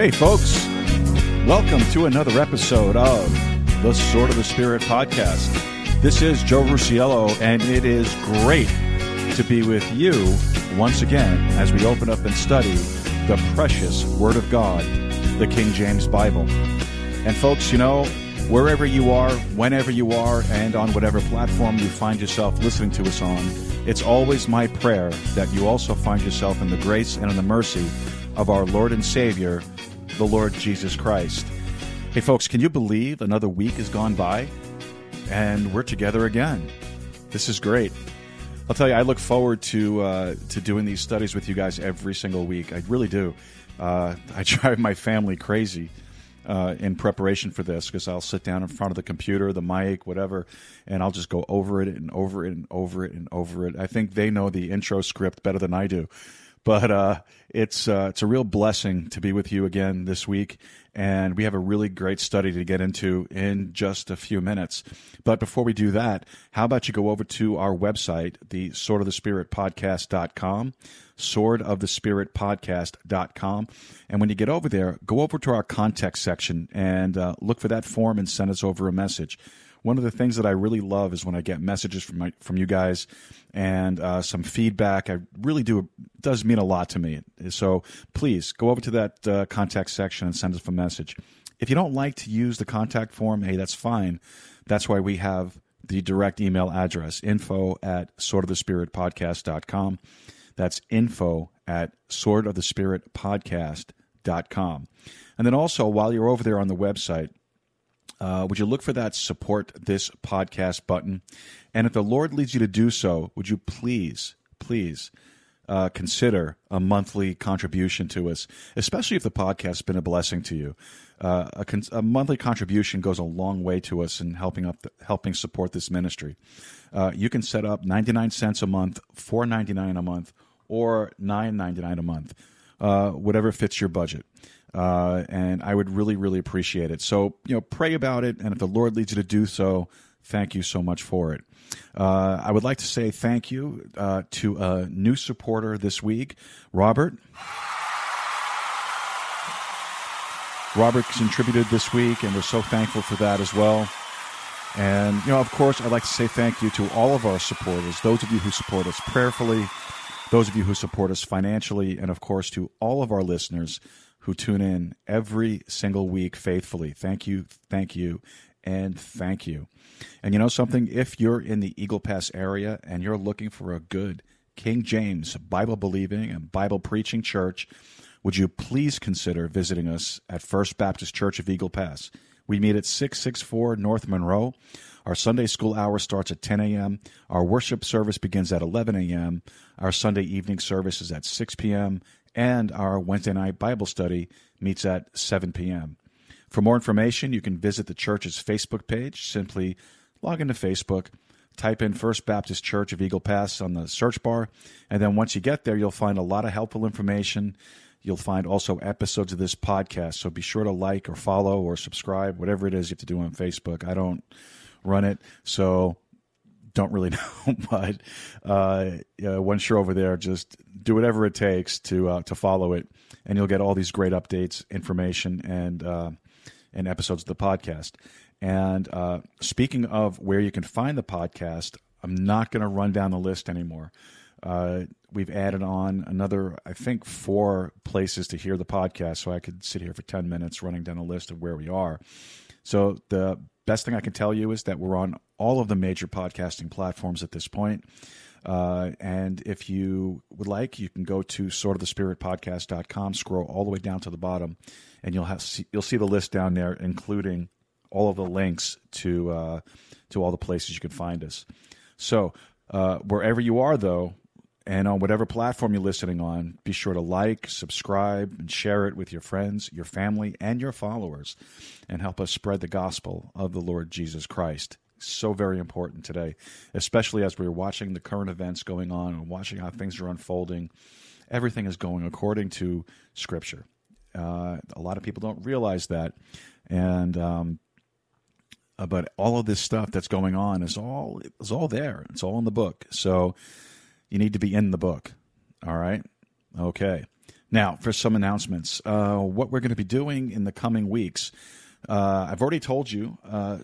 Hey, folks, welcome to another episode of the Sword of the Spirit podcast. This is Joe Rusiello, and it is great to be with you once again as we open up and study the precious Word of God, the King James Bible. And, folks, you know, wherever you are, whenever you are, and on whatever platform you find yourself listening to us on, it's always my prayer that you also find yourself in the grace and in the mercy of our Lord and Savior, the Lord Jesus Christ. Hey, folks, can you believe another week has gone by and we're together again? This is great. I'll tell you, I look forward to uh, to doing these studies with you guys every single week. I really do. Uh, I drive my family crazy uh, in preparation for this because I'll sit down in front of the computer, the mic, whatever, and I'll just go over it and over it and over it and over it. I think they know the intro script better than I do. But uh, it's uh, it's a real blessing to be with you again this week, and we have a really great study to get into in just a few minutes. But before we do that, how about you go over to our website, the Sword of the Spirit Podcast.com, Sword of the Spirit Podcast.com, and when you get over there, go over to our contact section and uh, look for that form and send us over a message one of the things that I really love is when I get messages from my, from you guys and uh, some feedback. I really do. Does mean a lot to me. So please go over to that uh, contact section and send us a message. If you don't like to use the contact form, hey, that's fine. That's why we have the direct email address info at Sword of the Spirit swordofthespiritpodcast.com. That's info at Sword of the Spirit swordofthespiritpodcast.com. And then also, while you're over there on the website, uh, would you look for that support this podcast button? And if the Lord leads you to do so, would you please, please uh, consider a monthly contribution to us, especially if the podcast has been a blessing to you? Uh, a, con- a, monthly contribution goes a long way to us in helping up the, helping support this ministry. Uh, you can set up 99 cents a month, 4.99 a month, or 9.99 a month, uh, whatever fits your budget. Uh, and I would really, really appreciate it. So, you know, pray about it, and if the Lord leads you to do so, thank you so much for it. Uh, I would like to say thank you uh, to a new supporter this week, Robert. Robert contributed this week, and we're so thankful for that as well. And, you know, of course, I'd like to say thank you to all of our supporters, those of you who support us prayerfully, those of you who support us financially, and, of course, to all of our listeners who tune in every single week faithfully. Thank you, thank you, and thank you. And you know something? If you're in the Eagle Pass area and you're looking for a good King James Bible believing and Bible preaching church, would you please consider visiting us at First Baptist Church of Eagle Pass? We meet at 664 North Monroe. Our Sunday school hour starts at 10 a.m. Our worship service begins at 11 a.m. Our Sunday evening service is at 6 p.m and our Wednesday night Bible study meets at 7 p.m. For more information, you can visit the church's Facebook page. Simply log into Facebook, type in First Baptist Church of Eagle Pass on the search bar, and then once you get there, you'll find a lot of helpful information. You'll find also episodes of this podcast. So be sure to like or follow or subscribe, whatever it is you have to do on Facebook. I don't run it, so don't really know, but uh, once you're over there, just do whatever it takes to uh, to follow it, and you'll get all these great updates, information, and uh, and episodes of the podcast. And uh, speaking of where you can find the podcast, I'm not going to run down the list anymore. Uh, we've added on another, I think, four places to hear the podcast, so I could sit here for ten minutes running down a list of where we are. So the best thing I can tell you is that we're on all of the major podcasting platforms at this point. Uh, and if you would like, you can go to swordofthespiritpodcast.com, scroll all the way down to the bottom, and you'll have you'll see the list down there, including all of the links to uh, to all the places you can find us. So uh, wherever you are, though, And on whatever platform you're listening on, be sure to like, subscribe, and share it with your friends, your family, and your followers, and help us spread the gospel of the Lord Jesus Christ. So very important today, especially as we're watching the current events going on and watching how things are unfolding. Everything is going according to Scripture. Uh, a lot of people don't realize that, and um, uh, but all of this stuff that's going on is all is all there. It's all in the book. So you need to be in the book. All right. Okay. Now for some announcements. Uh, what we're going to be doing in the coming weeks. Uh, I've already told you. Uh,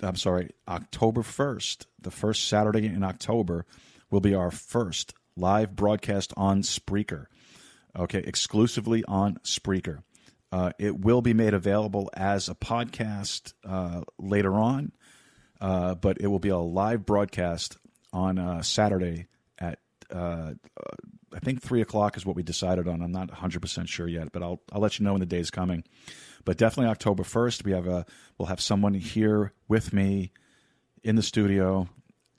I'm sorry. October first, the first Saturday in October, will be our first live broadcast on Spreaker. Okay, exclusively on Spreaker. Uh, it will be made available as a podcast uh, later on, uh, but it will be a live broadcast on uh, Saturday at uh, I think three o'clock is what we decided on. I'm not 100 percent sure yet, but I'll I'll let you know when the day is coming. But definitely October 1st, we have a we'll have someone here with me in the studio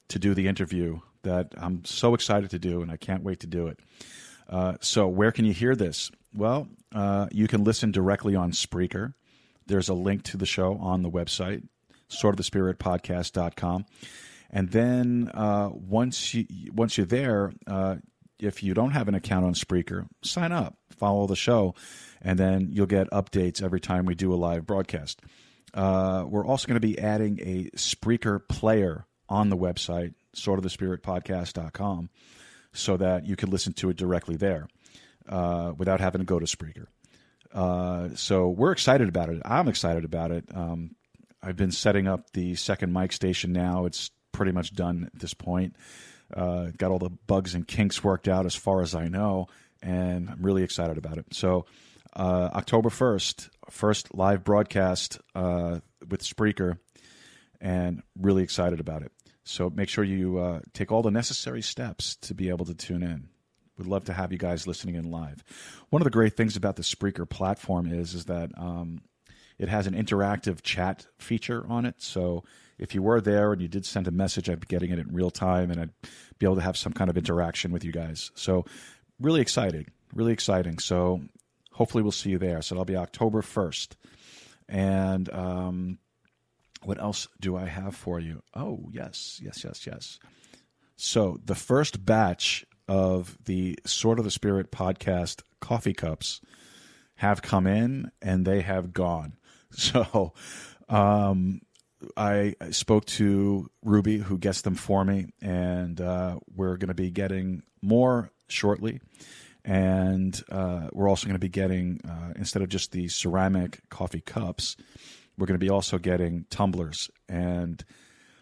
to do the interview that I'm so excited to do, and I can't wait to do it. Uh, so where can you hear this? Well, uh, you can listen directly on Spreaker. There's a link to the show on the website, swordofthespiritpodcast.com. And then uh, once you once you're there, uh, if you don't have an account on Spreaker, sign up, follow the show, and then you'll get updates every time we do a live broadcast. Uh, we're also going to be adding a Spreaker player on the website, swordofthespiritpodcast.com, so that you can listen to it directly there uh, without having to go to Spreaker. Uh, so we're excited about it. I'm excited about it. Um, I've been setting up the second mic station now. It's pretty much done at this point. Uh, got all the bugs and kinks worked out as far as I know, and I'm really excited about it. So, uh, October 1st, first live broadcast uh, with Spreaker, and really excited about it. So, make sure you uh, take all the necessary steps to be able to tune in. We'd love to have you guys listening in live. One of the great things about the Spreaker platform is is that um, it has an interactive chat feature on it. So if you were there and you did send a message, I'd be getting it in real time, and I'd be able to have some kind of interaction with you guys. So really exciting, really exciting. So hopefully we'll see you there. So that'll be October first, and um, what else do I have for you? Oh yes, yes, yes, yes. So the first batch of the Sword of the Spirit podcast coffee cups have come in and they have gone. So um, I spoke to Ruby, who gets them for me, and uh, we're going to be getting more shortly. And uh, we're also going to be getting, uh, instead of just the ceramic coffee cups, we're going to be also getting tumblers. And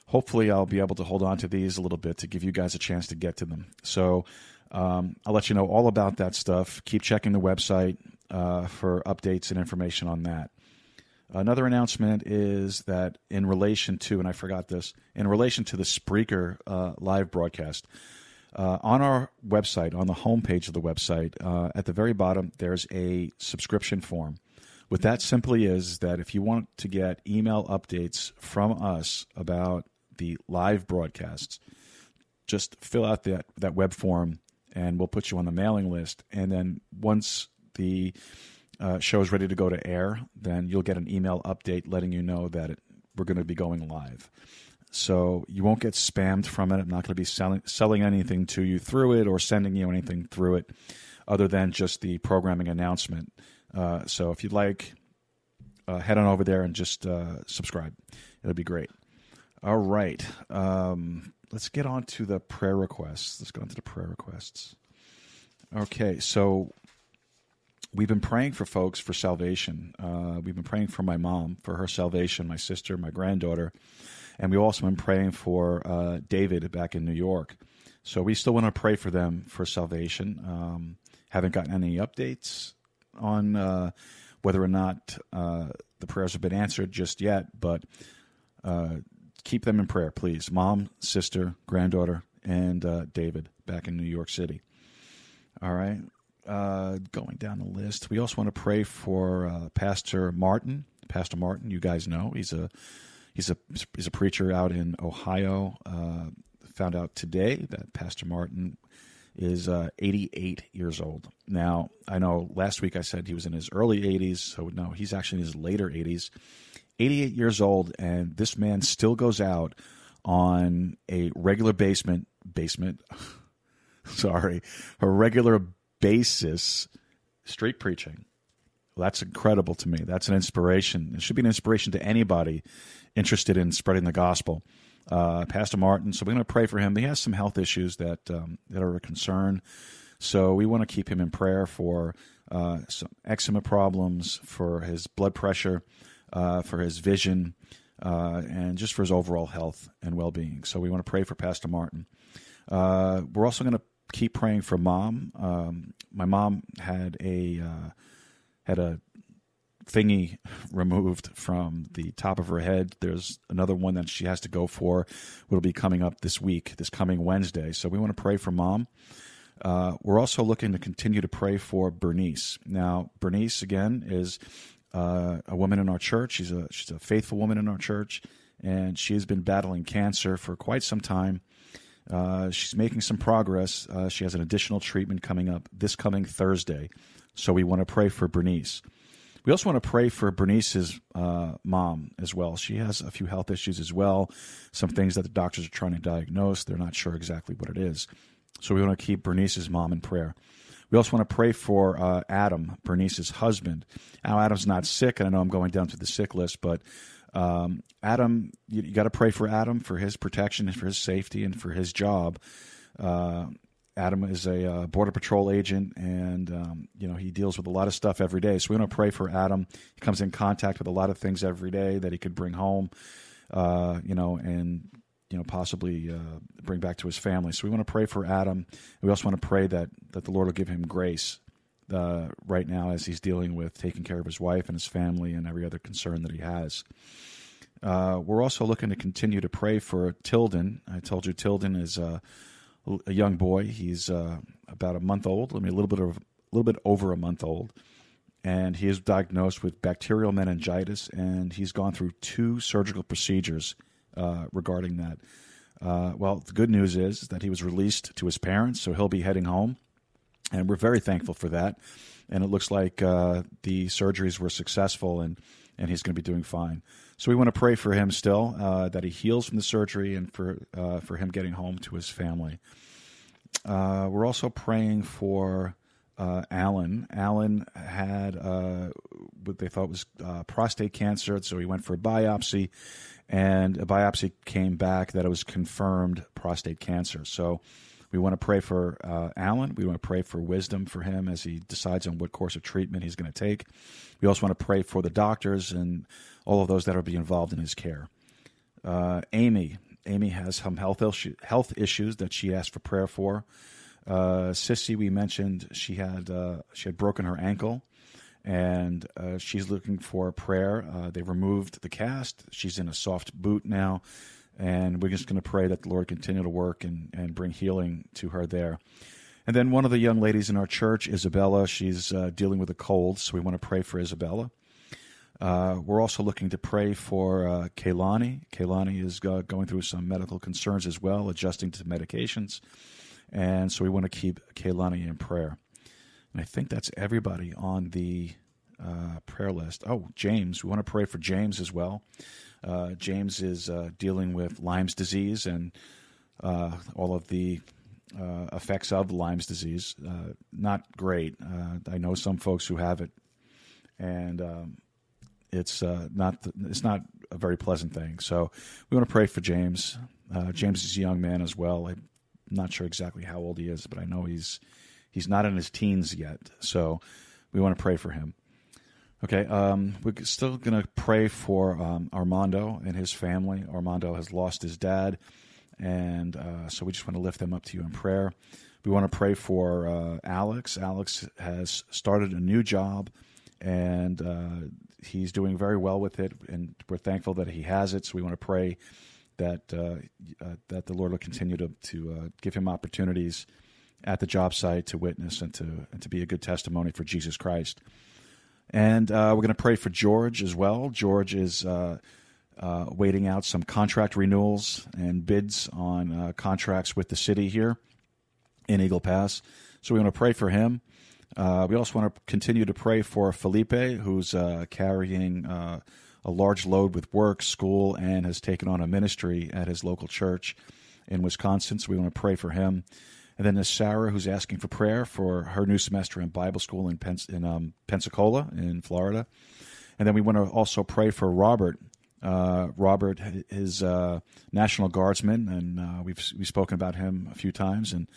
hopefully I'll be able to hold on to these a little bit to give you guys a chance to get to them. So um, I'll let you know all about that stuff. Keep checking the website uh, for updates and information on that. Another announcement is that in relation to, and I forgot this, in relation to the Spreaker uh, live broadcast, uh, on our website, on the homepage of the website, uh, at the very bottom, there's a subscription form. What that simply is that if you want to get email updates from us about the live broadcasts, just fill out that, that web form and we'll put you on the mailing list. And then once the uh, show is ready to go to air, then you'll get an email update letting you know that it, we're going to be going live. So you won't get spammed from it. I'm not going to be selling selling anything to you through it or sending you anything through it, other than just the programming announcement. Uh, so if you'd like, uh, head on over there and just uh, subscribe. It'll be great. All right. Um, let's get on to the prayer requests. Let's go into the prayer requests. Okay, so we've been praying for folks for salvation. Uh, we've been praying for my mom for her salvation, my sister, my granddaughter, and we've also been praying for uh, David back in New York. So we still want to pray for them for salvation. Um, haven't gotten any updates on uh, whether or not uh, the prayers have been answered just yet, but uh, keep them in prayer, please. Mom, sister, granddaughter, and uh, David back in New York City. All right. Uh, going down the list, we also want to pray for uh, Pastor Martin. Pastor Martin, you guys know he's a he's a he's a preacher out in Ohio. Uh, found out today that Pastor Martin is uh, 88 years old. Now, I know last week I said he was in his early 80s, so no, he's actually in his later 80s. 88 years old, and this man still goes out on a regular basement basement. sorry, a regular basis, street preaching. Well, that's incredible to me. That's an inspiration. It should be an inspiration to anybody interested in spreading the gospel uh, Pastor Martin. So we're going to pray for him. He has some health issues that um, that are a concern. So we want to keep him in prayer for uh, some eczema problems, for his blood pressure, uh, for his vision, uh, and just for his overall health and well being. So we want to pray for Pastor Martin. Uh, we're also going to keep praying for mom. Um, my mom had a uh, had a thingy removed from the top of her head. There's another one that she has to go for. Will be coming up this week, this coming Wednesday. So we want to pray for mom. Uh, we're also looking to continue to pray for Bernice. Now, Bernice again is uh, a woman in our church. She's a she's a faithful woman in our church, and she has been battling cancer for quite some time. Uh, she's making some progress. Uh, she has an additional treatment coming up this coming Thursday, so we want to pray for Bernice. We also want to pray for Bernice's uh, mom as well. She has a few health issues as well, some things that the doctors are trying to diagnose. They're not sure exactly what it is. So we want to keep Bernice's mom in prayer. We also want to pray for uh, Adam, Bernice's husband. Now, Adam's not sick, and I know I'm going down to the sick list, but um, Adam, you, you got to pray for Adam for his protection and for his safety and for his job. Uh, Adam is a uh, border patrol agent, and um, you know he deals with a lot of stuff every day. So we want to pray for Adam. He comes in contact with a lot of things every day that he could bring home, uh, you know, and you know possibly uh, bring back to his family. So we want to pray for Adam. We also want to pray that that the Lord will give him grace uh, right now as he's dealing with taking care of his wife and his family and every other concern that he has. Uh, we're also looking to continue to pray for Tilden. I told you Tilden is uh, a young boy. He's uh, about a month old. I mean, a little bit of a little bit over a month old, and he is diagnosed with bacterial meningitis, and he's gone through two surgical procedures uh, regarding that. Uh, well, the good news is that he was released to his parents, so he'll be heading home, and we're very thankful for that. And it looks like uh, the surgeries were successful, and and he's going to be doing fine. So we want to pray for him still uh, that he heals from the surgery and for uh, for him getting home to his family. Uh, we're also praying for uh, Alan. Alan had uh, what they thought was prostate cancer, so he went for a biopsy, and a biopsy came back that it was confirmed prostate cancer. So we want to pray for uh, Alan. We want to pray for wisdom for him as he decides on what course of treatment he's going to take. We also want to pray for the doctors and all of those that will be involved in his care. Uh, Amy, Amy has some health health issues that she asked for prayer for. Uh, Sissy, we mentioned she had uh, she had broken her ankle, and uh, she's looking for prayer. Uh, they removed the cast. She's in a soft boot now, and we're just going to pray that the Lord continue to work and, and bring healing to her there. And then one of the young ladies in our church, Isabella, she's uh, dealing with a cold, so we want to pray for Isabella. Uh, we're also looking to pray for uh, Kaylani. Kaylani is uh, going through some medical concerns as well, adjusting to medications. And so we want to keep Kaylani in prayer. And I think that's everybody on the uh, prayer list. Oh, James. We want to pray for James as well. Uh, James is uh, dealing with Lyme's disease and uh, all of the uh, effects of Lyme's disease. Uh, not great. I know some folks who have it, and um, it's uh, not the, it's not a very pleasant thing. So we want to pray for James. Uh, James is a young man as well. I'm not sure exactly how old he is, but I know he's he's not in his teens yet. So we want to pray for him. Okay, um, we're still going to pray for um, Armando and his family. Armando has lost his dad, and uh, so we just want to lift them up to you in prayer. We want to pray for uh, Alex. Alex has started a new job, and uh, he's doing very well with it, and we're thankful that he has it. So we want to pray that uh, uh, that the Lord will continue to to uh, give him opportunities at the job site to witness and to and to be a good testimony for Jesus Christ. And uh, we're going to pray for George as well. George is uh, uh, waiting out some contract renewals and bids on contracts with the city here. in Eagle Pass. So we want to pray for him. Uh, we also want to continue to pray for Felipe, who's uh, carrying uh, a large load with work, school, and has taken on a ministry at his local church in Wisconsin. So we want to pray for him. And then there's Sarah, who's asking for prayer for her new semester in Bible school in, Pens- in um, Pensacola, in Florida. And then we want to also pray for Robert. Uh, Robert is a National Guardsman, and uh, we've we've spoken about him a few times. And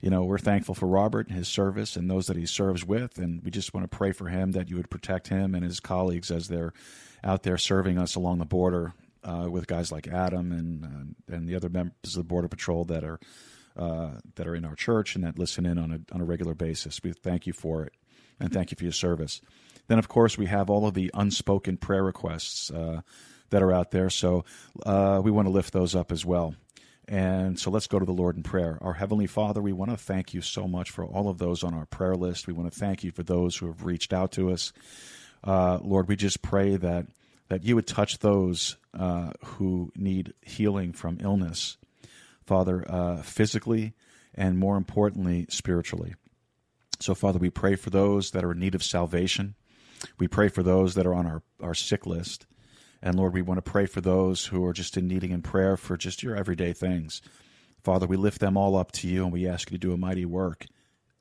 you know, we're thankful for Robert and his service and those that he serves with, and we just want to pray for him that you would protect him and his colleagues as they're out there serving us along the border uh, with guys like Adam and uh, and the other members of the Border Patrol that are uh, that are in our church and that listen in on a on a regular basis. We thank you for it, and thank you for your service. Then, of course, we have all of the unspoken prayer requests uh, that are out there, so uh, we want to lift those up as well. And so let's go to the Lord in prayer. Our Heavenly Father, we want to thank you so much for all of those on our prayer list. We want to thank you for those who have reached out to us. Uh, Lord, we just pray that that you would touch those uh, who need healing from illness, Father, uh, physically and more importantly, spiritually. So, Father, we pray for those that are in need of salvation. We pray for those that are on our, our sick list. And Lord, we want to pray for those who are just in needing in prayer for just your everyday things. Father, we lift them all up to you and we ask you to do a mighty work,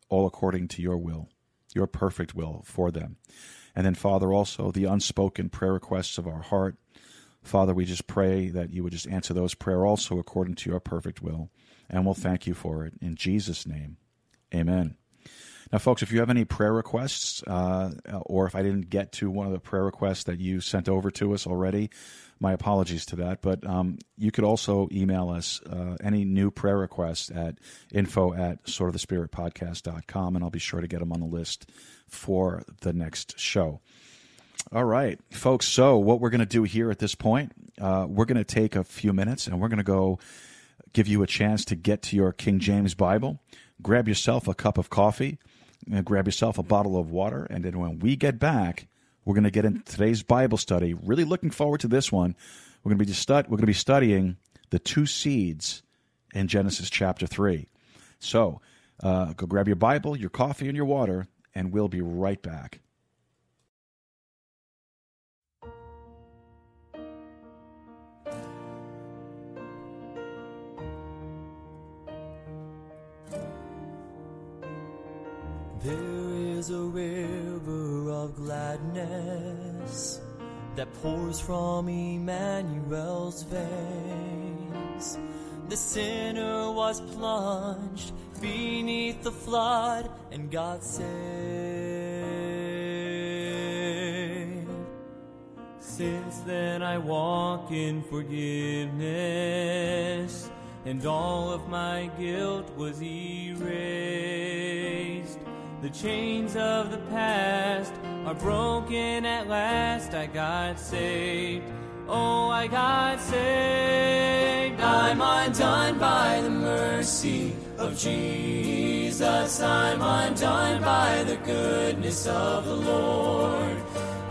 all according to your will, your perfect will for them. And then, Father, also the unspoken prayer requests of our heart. Father, we just pray that you would just answer those prayer also according to your perfect will. And we'll thank you for it. In Jesus' name, amen. Now, folks, if you have any prayer requests, uh, or if I didn't get to one of the prayer requests that you sent over to us already, my apologies to that. But um, you could also email us uh, any new prayer requests at info at swordofthespiritpodcast.com, and I'll be sure to get them on the list for the next show. All right, folks. So, what we're going to do here at this point, uh, we're going to take a few minutes and we're going to go give you a chance to get to your King James Bible, grab yourself a cup of coffee grab yourself a bottle of water, and then when we get back, we're going to get into today's Bible study. Really looking forward to this one. We're going to be we're going to be studying the two seeds in Genesis chapter three. So, uh, go grab your Bible, your coffee, and your water, and we'll be right back. There is a river of gladness that pours from Emmanuel's veins. The sinner was plunged beneath the flood, and God saved. Since then I walk in forgiveness, and all of my guilt was erased. The chains of the past are broken at last. I got saved. Oh, I got saved. I'm undone by the mercy of Jesus. I'm undone by the goodness of the Lord.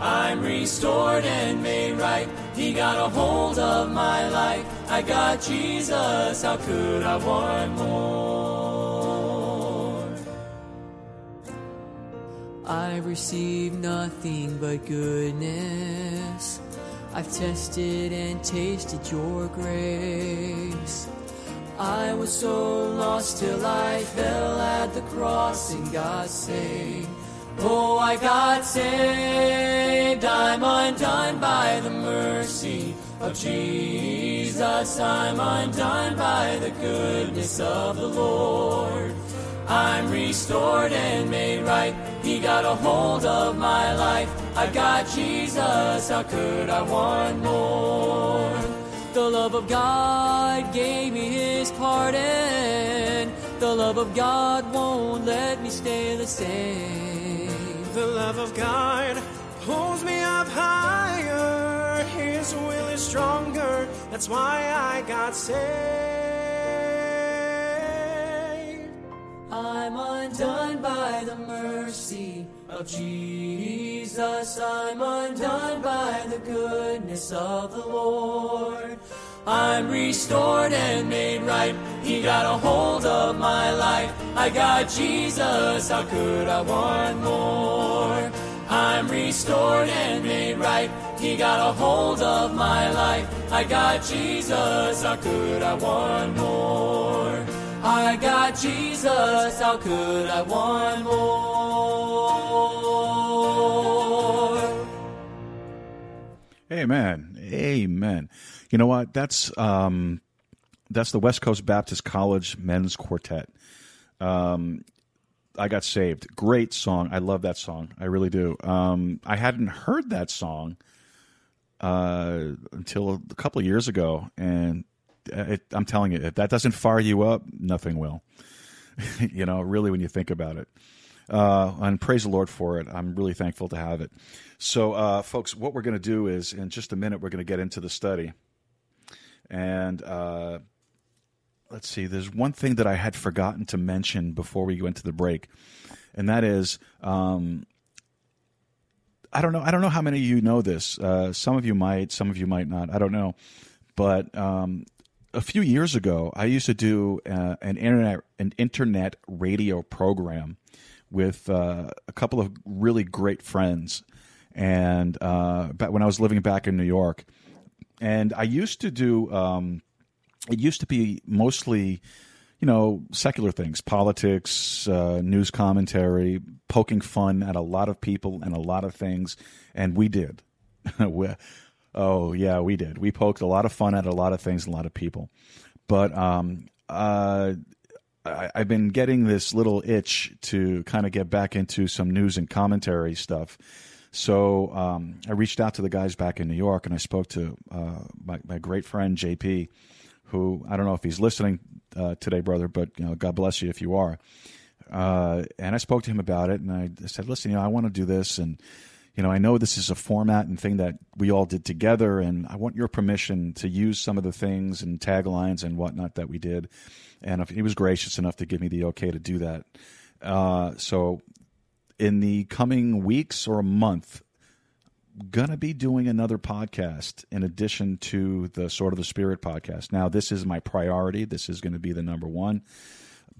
I'm restored and made right. He got a hold of my life. I got Jesus. How could I want more? I've received nothing but goodness. I've tested and tasted your grace. I was so lost till I fell at the cross and got saved. Oh, I got saved. I'm undone by the mercy of Jesus. I'm undone by the goodness of the Lord. I'm restored and made right. He got a hold of my life. I got Jesus. How could I want more? The love of God gave me his pardon. The love of God won't let me stay the same. The love of God pulls me up higher. His will is stronger. That's why I got saved. I'm undone by the mercy of Jesus. I'm undone by the goodness of the Lord. I'm restored and made right. He got a hold of my life. I got Jesus, how could I want more? I'm restored and made right. He got a hold of my life. I got Jesus, how could I want more? I got Jesus, how could I want more? Amen. Amen. You know what? That's um, that's the West Coast Baptist College Men's Quartet. Um, I got saved. Great song. I love that song. I really do. Um, I hadn't heard that song uh, until a couple years ago, and it, I'm telling you, if that doesn't fire you up, nothing will. you know, really, when you think about it. Uh, and praise the Lord for it. I'm really thankful to have it. So, uh, folks, what we're going to do is in just a minute, we're going to get into the study. And uh, let's see, there's one thing that I had forgotten to mention before we went to the break, and that is. Um, I don't know. I don't know how many of you know this. Uh, some of you might. Some of you might not. I don't know. But um, a few years ago, I used to do uh, an internet an internet radio program with uh, a couple of really great friends, and uh, when I was living back in New York, and I used to do. Um, it used to be mostly, you know, secular things, politics, uh, news commentary, poking fun at a lot of people and a lot of things, and we did. oh yeah, we did. We poked a lot of fun at a lot of things, and a lot of people, but um, uh, I, have been getting this little itch to kind of get back into some news and commentary stuff. So um, I reached out to the guys back in New York, and I spoke to uh, my, my great friend JP who I don't know if he's listening uh, today, brother, but you know, God bless you if you are. Uh, and I spoke to him about it, and I said, "Listen, you know, I want to do this, and you know, I know this is a format and thing that we all did together, and I want your permission to use some of the things and taglines and whatnot that we did." And if he was gracious enough to give me the okay to do that, uh, so in the coming weeks or a month, to be doing another podcast in addition to the Sword of the Spirit podcast. Now, this is my priority. This is going to be the number one,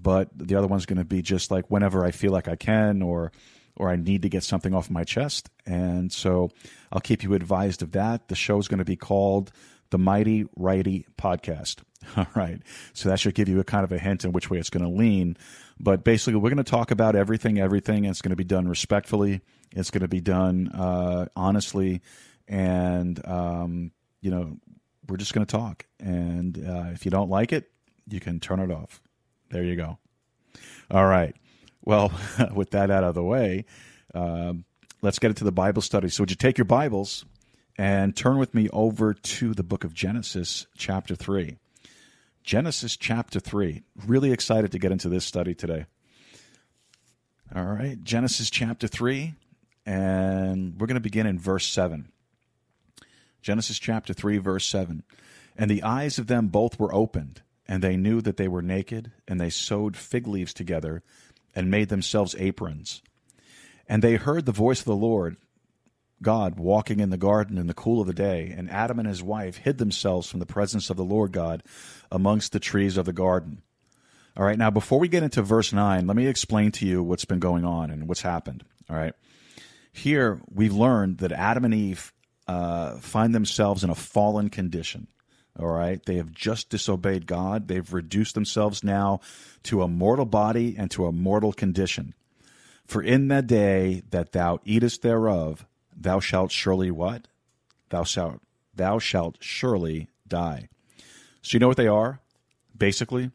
but the other one's going to be just like whenever I feel like I can or or I need to get something off my chest. And so I'll keep you advised of that. The show is going to be called the Mighty Righty Podcast. All right. So that should give you a kind of a hint in which way it's going to lean. But basically, we're going to talk about everything, everything, and it's going to be done respectfully it's going to be done uh, honestly, and um, you know we're just going to talk. And uh, if you don't like it, you can turn it off. There you go. All right. Well, with that out of the way, um, let's get into the Bible study. So, would you take your Bibles and turn with me over to the book of Genesis, chapter 3? Genesis chapter 3. Really excited to get into this study today. All right, Genesis chapter 3 and we're going to begin in verse 7. Genesis chapter 3, verse 7. And the eyes of them both were opened, and they knew that they were naked, and they sewed fig leaves together and made themselves aprons. And they heard the voice of the Lord God walking in the garden in the cool of the day, and Adam and his wife hid themselves from the presence of the Lord God amongst the trees of the garden. All right, now before we get into verse 9, let me explain to you what's been going on and what's happened. All right. Here, we've learned that Adam and Eve uh, find themselves in a fallen condition. All right. They have just disobeyed God. They've reduced themselves now to a mortal body and to a mortal condition. For in the day that thou eatest thereof, thou shalt surely what? Thou shalt thou shalt surely die. So you know what they are? Basically,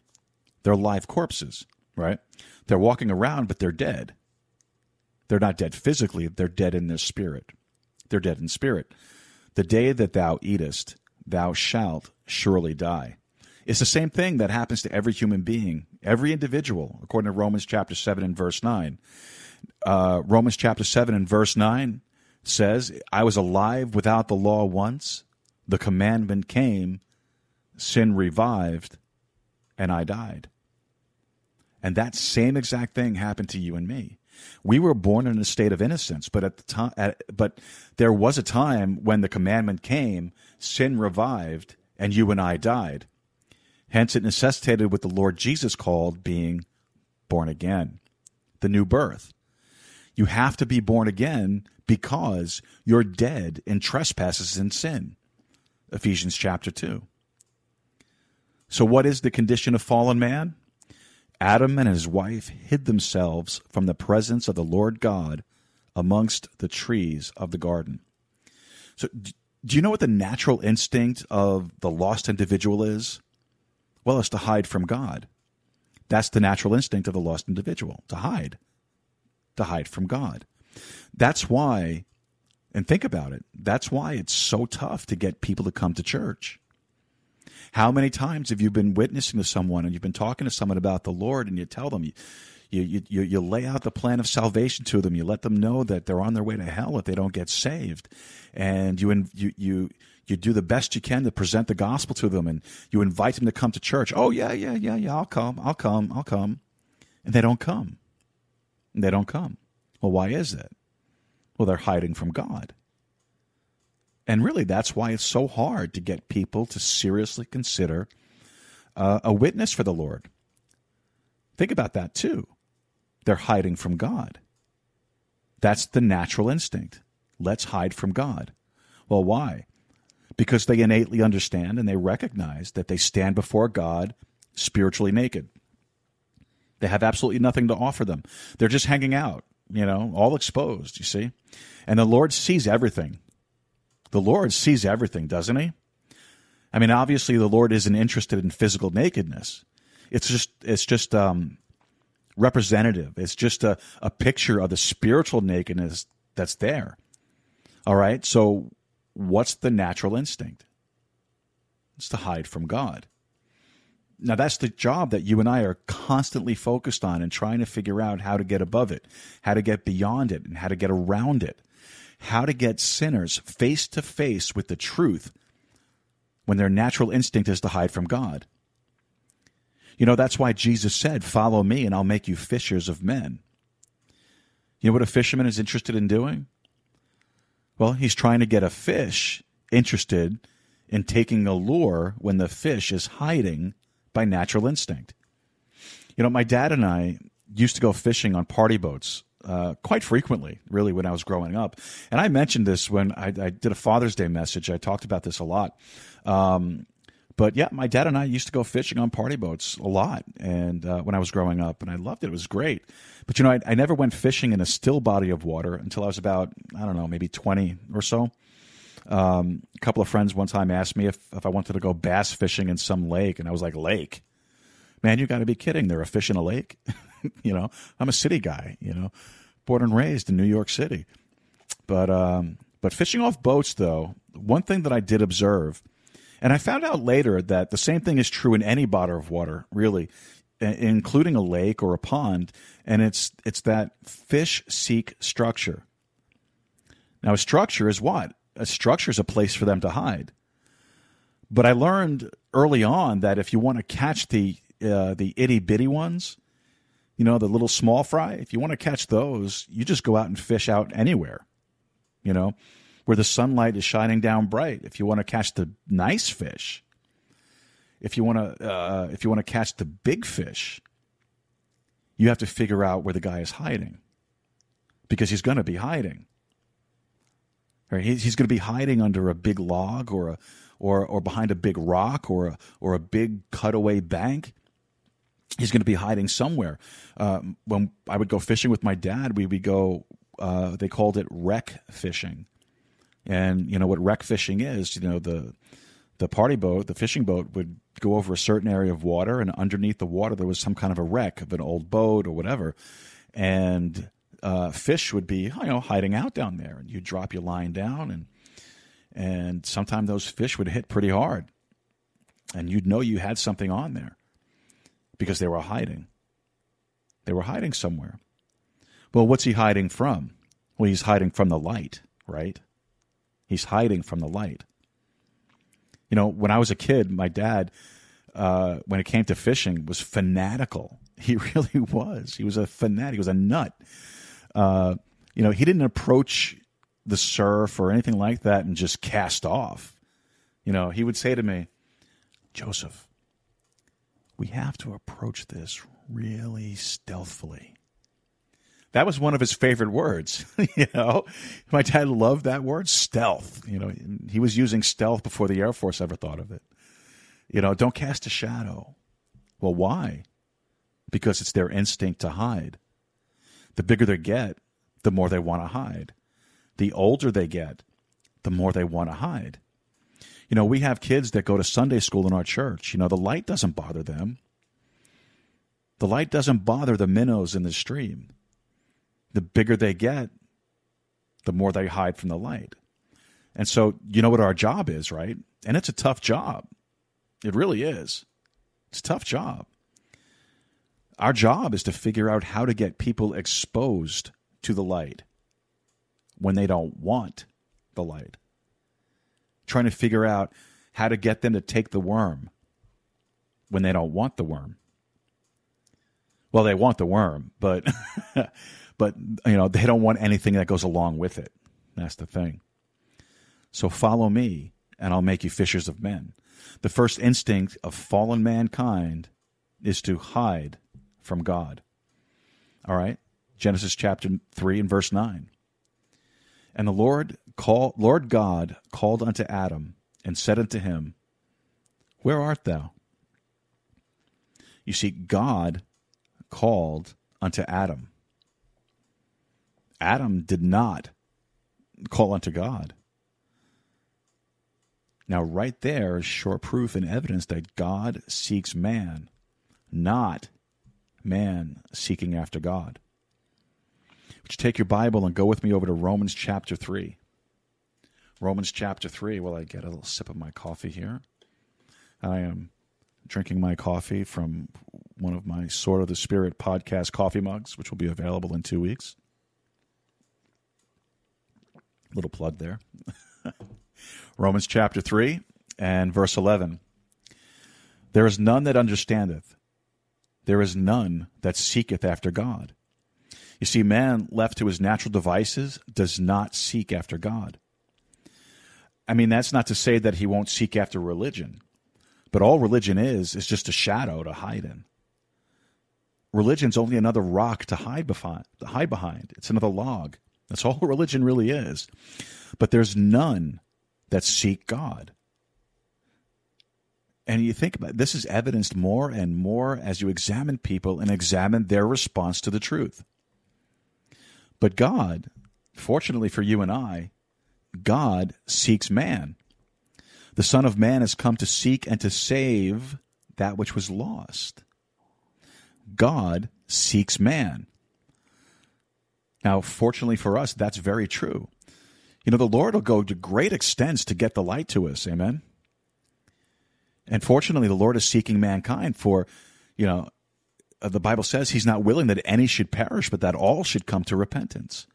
they're live corpses, right? They're walking around, but they're dead. They're not dead physically, they're dead in their spirit. They're dead in spirit. The day that thou eatest, thou shalt surely die. It's the same thing that happens to every human being, every individual, according to Romans chapter 7 and verse 9. Uh, Romans chapter 7 and verse 9 says, I was alive without the law once, the commandment came, sin revived, and I died. And that same exact thing happened to you and me. We were born in a state of innocence, but at the time, but there was a time when the commandment came, sin revived, and you and I died. Hence, it necessitated what the Lord Jesus called being born again, the new birth. You have to be born again because you're dead in trespasses and sin. Ephesians chapter 2. So, what is the condition of fallen man? Adam and his wife hid themselves from the presence of the Lord God amongst the trees of the garden. So, do you know what the natural instinct of the lost individual is? Well, it's to hide from God. That's the natural instinct of the lost individual to hide, to hide from God. That's why, and think about it, that's why it's so tough to get people to come to church. How many times have you been witnessing to someone and you've been talking to someone about the Lord and you tell them, you, you, you, lay out the plan of salvation to them, you let them know that they're on their way to hell if they don't get saved, and you, you, you, you do the best you can to present the gospel to them and you invite them to come to church. Oh, yeah, yeah, yeah, yeah, I'll come, I'll come, I'll come. And they don't come. They don't come. Well, why is that? Well, they're hiding from God. And really, that's why it's so hard to get people to seriously consider uh, a witness for the Lord. Think about that too. They're hiding from God. That's the natural instinct. Let's hide from God. Well, why? Because they innately understand and they recognize that they stand before God spiritually naked. They have absolutely nothing to offer them. They're just hanging out, you know, all exposed, you see? And the Lord sees everything. The Lord sees everything, doesn't he? I mean, obviously the Lord isn't interested in physical nakedness. It's just it's just um, representative. It's just a, a picture of the spiritual nakedness that's there. All right. So what's the natural instinct? It's to hide from God. Now, that's the job that you and I are constantly focused on and trying to figure out how to get above it, how to get beyond it, and how to get around it how to get sinners face to face with the truth when their natural instinct is to hide from God. You know, that's why Jesus said, Follow me and I'll make you fishers of men. You know what a fisherman is interested in doing? Well, he's trying to get a fish interested in taking a lure when the fish is hiding by natural instinct. You know, my dad and I used to go fishing on party boats uh, quite frequently, really, when I was growing up. And I mentioned this when I, I did a Father's Day message. I talked about this a lot. Um, but yeah, my dad and I used to go fishing on party boats a lot, and uh, when I was growing up, and I loved it. It was great. But you know, I, I, never went fishing in a still body of water until I was about I don't know, maybe twenty or so. Um, a couple of friends one time asked me if, if I wanted to go bass fishing in some lake, and I was like, "Lake, man, you got to be kidding! There are fish in a lake." you know, I'm a city guy, you know, born and raised in New York City. But um, but fishing off boats, though, one thing that I did observe, and I found out later that the same thing is true in any body of water, really, including a lake or a pond, and it's it's that fish seek structure. Now, a structure is what? A structure is a place for them to hide. But I learned early on that if you want to catch the uh, the itty bitty ones, you know, the little small fry, if you want to catch those, you just go out and fish out anywhere, you know, where the sunlight is shining down bright. If you want to catch the nice fish, if you want to, uh, if you want to catch the big fish, you have to figure out where the guy is hiding because he's going to be hiding. Right? He's going to be hiding under a big log or a, or, or behind a big rock or a, or a big cutaway bank he's going to be hiding somewhere. Uh, when I would go fishing with my dad, we would go. Uh, they called it wreck fishing, and you know what wreck fishing is. You know the the party boat, the fishing boat, would go over a certain area of water, and underneath the water there was some kind of a wreck of an old boat or whatever, and uh, fish would be you know hiding out down there, and you'd drop your line down, and and sometimes those fish would hit pretty hard, and you'd know you had something on there because they were hiding. They were hiding somewhere. Well, what's he hiding from? Well, he's hiding from the light, right? He's hiding from the light. You know, when I was a kid, my dad, uh, when it came to fishing, was fanatical. He really was. He was a fanatic. He was a nut. Uh, you know, he didn't approach the surf or anything like that and just cast off. You know, he would say to me, Joseph, we have to approach this really stealthily. That was one of his favorite words. you know, my dad loved that word, stealth. You know, he was using stealth before the Air Force ever thought of it. You know, don't cast a shadow. Well, why? Because it's their instinct to hide. The bigger they get, the more they want to hide. The older they get, the more they want to hide. You know, we have kids that go to Sunday school in our church. You know, the light doesn't bother them. The light doesn't bother the minnows in the stream. The bigger they get, the more they hide from the light. And so, you know what our job is, right? And it's a tough job. It really is. It's a tough job. Our job is to figure out how to get people exposed to the light when they don't want the light. Trying to figure out how to get them to take the worm when they don't want the worm. Well, they want the worm, but but you know, they don't want anything that goes along with it. That's the thing. So follow me and I'll make you fishers of men. The first instinct of fallen mankind is to hide from God. All right? Genesis chapter 3 and verse 9. And the Lord call, Lord God called unto Adam and said unto him, Where art thou? You see, God called unto Adam. Adam did not call unto God. Now, right there is sure proof and evidence that God seeks man, not man seeking after God. Would you take your Bible and go with me over to Romans chapter 3? Romans chapter 3. While I get a little sip of my coffee here. I am drinking my coffee from one of my Sword of the Spirit podcast coffee mugs, which will be available in two weeks. Little plug there. Romans chapter 3 and verse 11. There is none that understandeth, there is none that seeketh after God. You see, man left to his natural devices does not seek after God. I mean, that's not to say that he won't seek after religion, but all religion is, is just a shadow to hide in. Religion's only another rock to hide behind. To hide behind. It's another log. That's all religion really is. But there's none that seek God. And you think about it, this is evidenced more and more as you examine people and examine their response to the truth. But God, fortunately for you and I, God seeks man. The Son of Man has come to seek and to save that which was lost. God seeks man. Now, fortunately for us, that's very true. You know, the Lord will go to great extents to get the light to us. Amen. And fortunately, the Lord is seeking mankind for, you know, uh, the Bible says he's not willing that any should perish, but that all should come to repentance.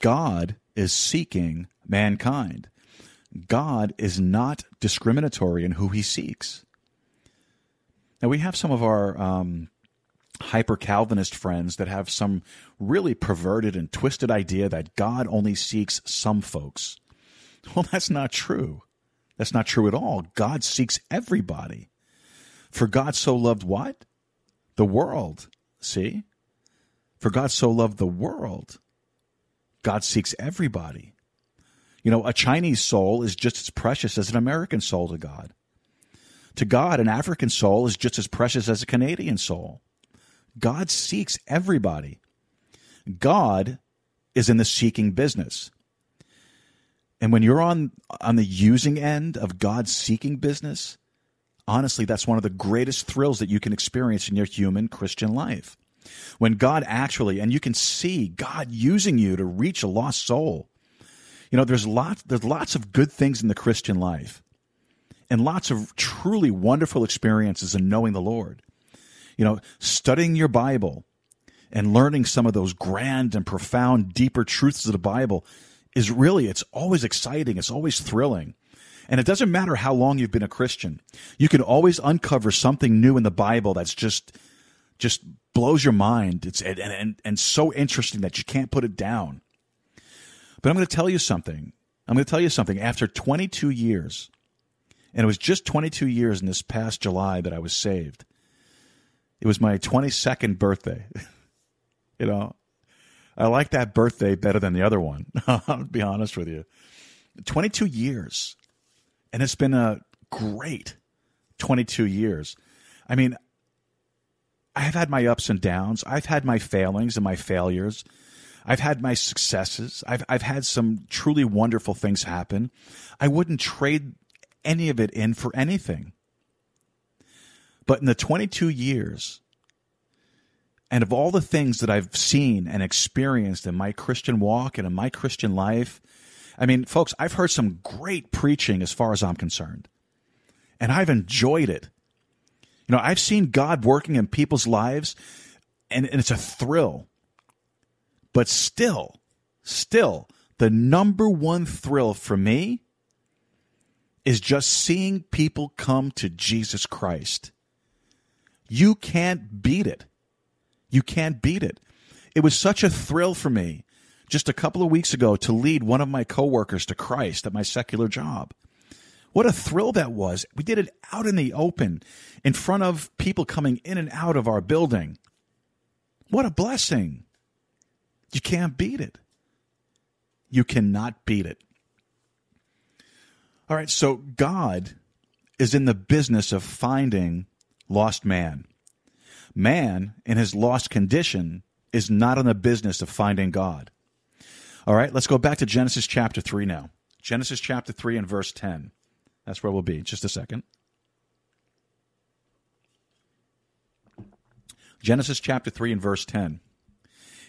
God is seeking mankind. God is not discriminatory in who he seeks. Now, we have some of our um, hyper Calvinist friends that have some really perverted and twisted idea that God only seeks some folks. Well, that's not true. That's not true at all. God seeks everybody. For God so loved what? The world. See? For God so loved the world. God seeks everybody. You know, a Chinese soul is just as precious as an American soul to God. To God, an African soul is just as precious as a Canadian soul. God seeks everybody. God is in the seeking business. And when you're on on the using end of God's seeking business, honestly, that's one of the greatest thrills that you can experience in your human Christian life. When God actually, and you can see God using you to reach a lost soul. You know, there's lots there's lots of good things in the Christian life and lots of truly wonderful experiences in knowing the Lord you know, studying your Bible and learning some of those grand and profound, deeper truths of the Bible is really, it's always exciting. It's always thrilling. And it doesn't matter how long you've been a Christian. You can always uncover something new in the Bible that's just, just blows your mind. It's, and, and, and so interesting that you can't put it down. But I'm going to tell you something. I'm going to tell you something. After 22 years And it was just 22 years in this past July that I was saved. It was my 22nd birthday. you know, I like that birthday better than the other one. I'll be honest with you. 22 years. And it's been a great 22 years. I mean, I've had my ups and downs. I've had my failings and my failures. I've had my successes. I've I've had some truly wonderful things happen. I wouldn't trade any of it in for anything. But in the 22 years and of all the things that I've seen and experienced in my Christian walk and in my Christian life, I mean, folks, I've heard some great preaching as far as I'm concerned. And I've enjoyed it. You know, I've seen God working in people's lives, and, and it's a thrill. But still, still, the number one thrill for me is just seeing people come to Jesus Christ. You can't beat it. You can't beat it. It was such a thrill for me just a couple of weeks ago to lead one of my coworkers to Christ at my secular job. What a thrill that was. We did it out in the open in front of people coming in and out of our building. What a blessing. You can't beat it. You cannot beat it. All right, so God is in the business of finding lost man. Man, in his lost condition, is not in the business of finding God. All right, let's go back to Genesis chapter 3 now. Genesis chapter 3 and verse 10. That's where we'll be. Just a second. Genesis chapter 3 and verse 10.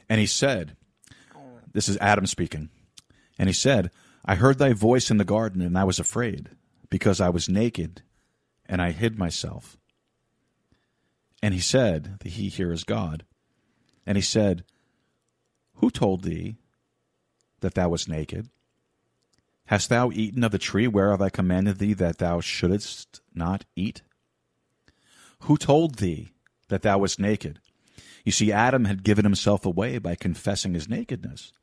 And he said, This is Adam speaking. And he said, I heard thy voice in the garden, and I was afraid, because I was naked, and I hid myself. And he said, The he here is God. And he said, Who told thee that thou wast naked? Hast thou eaten of the tree whereof I commanded thee that thou shouldest not eat? Who told thee that thou wast naked? You see, Adam had given himself away by confessing his nakedness.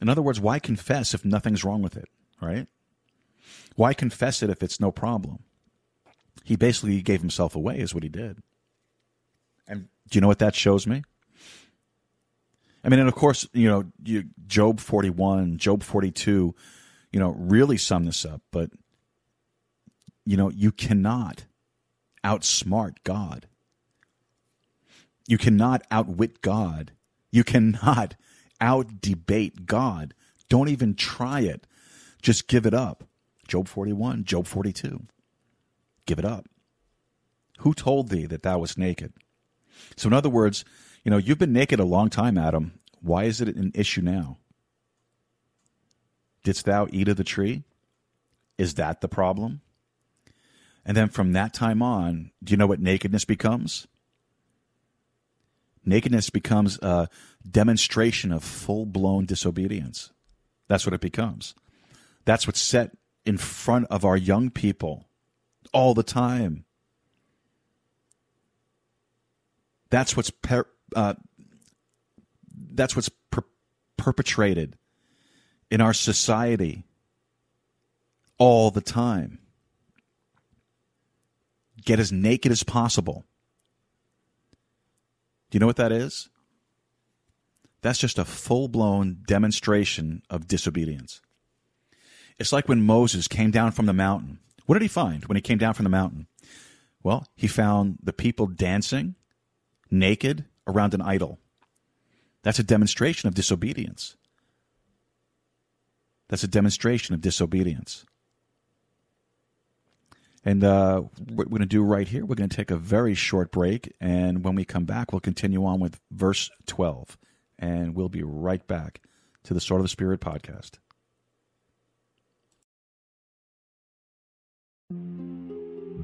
In other words, why confess if nothing's wrong with it, right? Why confess it if it's no problem? He basically gave himself away, is what he did. And do you know what that shows me? I mean, and of course, you know, you, Job 41, Job 42, you know, really sum this up, but, you know, you cannot outsmart God. You cannot outwit God. You cannot out debate God. Don't even try it. Just give it up. Job 41, Job 42. Give it up. Who told thee that thou wast naked? So, in other words, you know, you've been naked a long time, Adam. Why is it an issue now? Didst thou eat of the tree? Is that the problem? And then from that time on, do you know what nakedness becomes? Nakedness becomes a demonstration of full blown disobedience. That's what it becomes. That's what's set in front of our young people all the time. That's what's per, uh, that's what's per- perpetrated in our society all the time. Get as naked as possible. Do you know what that is? That's just a full blown demonstration of disobedience. It's like when Moses came down from the mountain. What did he find when he came down from the mountain? Well, he found the people dancing naked around an idol. That's a demonstration of disobedience. That's a demonstration of disobedience. And uh, what we're going to do right here, we're going to take a very short break. And when we come back, we'll continue on with verse 12. And we'll be right back to the Sword of the Spirit podcast.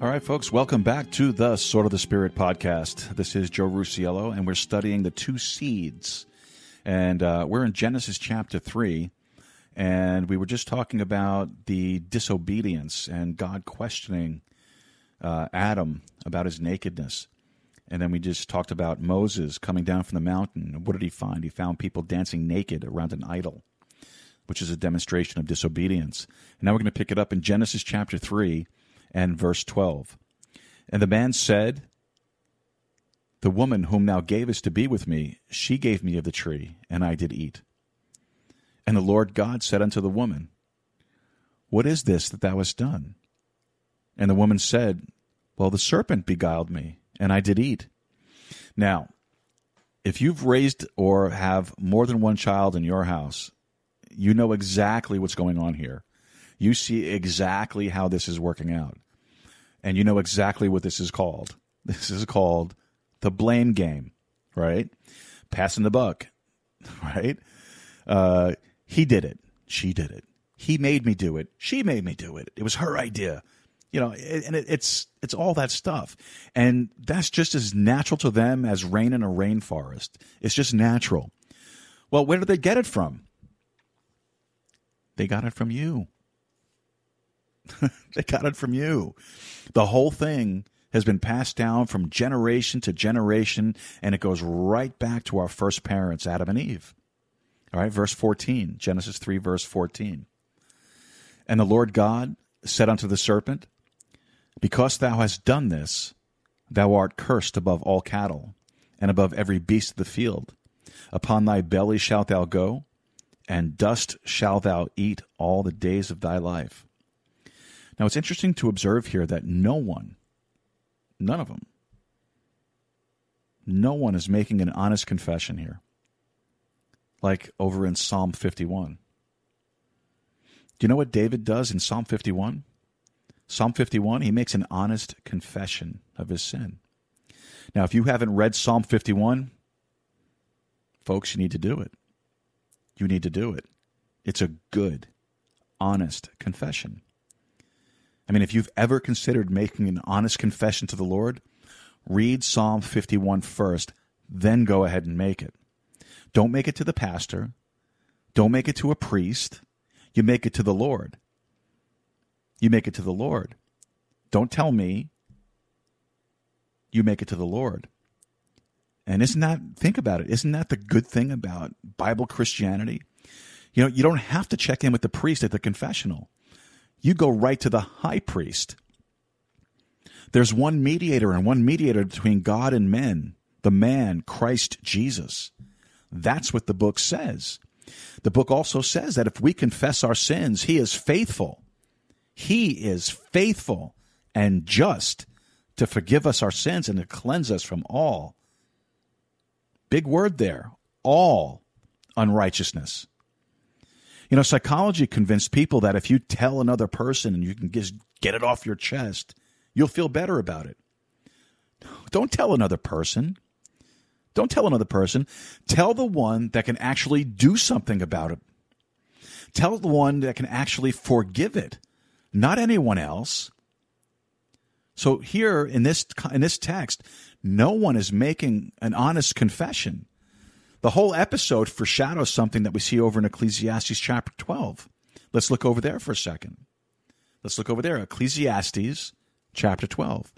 All right, folks, welcome back to the Sword of the Spirit podcast. This is Joe Rusiello, and we're studying the two seeds. And uh, we're in Genesis chapter 3, and we were just talking about the disobedience and God questioning uh, Adam about his nakedness. And then we just talked about Moses coming down from the mountain. What did he find? He found people dancing naked around an idol, which is a demonstration of disobedience. And now we're going to pick it up in Genesis chapter 3 and verse 12. And the man said, The woman whom thou gavest to be with me, she gave me of the tree, and I did eat. And the Lord God said unto the woman, What is this that thou hast done? And the woman said, Well, the serpent beguiled me, and I did eat. Now, if you've raised or have more than one child in your house, you know exactly what's going on here. You see exactly how this is working out. And you know exactly what this is called. This is called the blame game, right? Passing the buck, right? Uh, he did it. She did it. He made me do it. She made me do it. It was her idea. You know, and it, it's it's all that stuff, and that's just as natural to them as rain in a rainforest. It's just natural. Well, where did they get it from? They got it from you. they got it from you. The whole thing has been passed down from generation to generation, and it goes right back to our first parents, Adam and Eve. All right, verse 14, Genesis 3, verse 14. And the Lord God said unto the serpent, Because thou hast done this, thou art cursed above all cattle, and above every beast of the field. Upon thy belly shalt thou go, and dust shalt thou eat all the days of thy life. Now, it's interesting to observe here that no one, none of them, no one is making an honest confession here, like over in Psalm 51. Do you know what David does in Psalm 51? Psalm 51, he makes an honest confession of his sin. Now, if you haven't read Psalm 51, folks, you need to do it. You need to do it. It's a good, honest confession. I mean, if you've ever considered making an honest confession to the Lord, read Psalm 51 first, then go ahead and make it. Don't make it to the pastor. Don't make it to a priest. You make it to the Lord. You make it to the Lord. Don't tell me. You make it to the Lord. And isn't that, think about it, isn't that the good thing about Bible Christianity? You know, you don't have to check in with the priest at the confessional you go right to the high priest. There's one mediator and one mediator between God and men, the man, Christ Jesus. That's what the book says. The book also says that if we confess our sins, he is faithful. He is faithful and just to forgive us our sins and to cleanse us from all. Big word there all unrighteousness. You know, psychology convinced people that if you tell another person and you can just get it off your chest, you'll feel better about it. Don't tell another person. Don't tell another person. Tell the one that can actually do something about it. Tell the one that can actually forgive it, not anyone else. So here in this in this text, no one is making an honest confession. The whole episode foreshadows something that we see over in Ecclesiastes chapter 12. Let's look over there for a second. Let's look over there. Ecclesiastes chapter 12.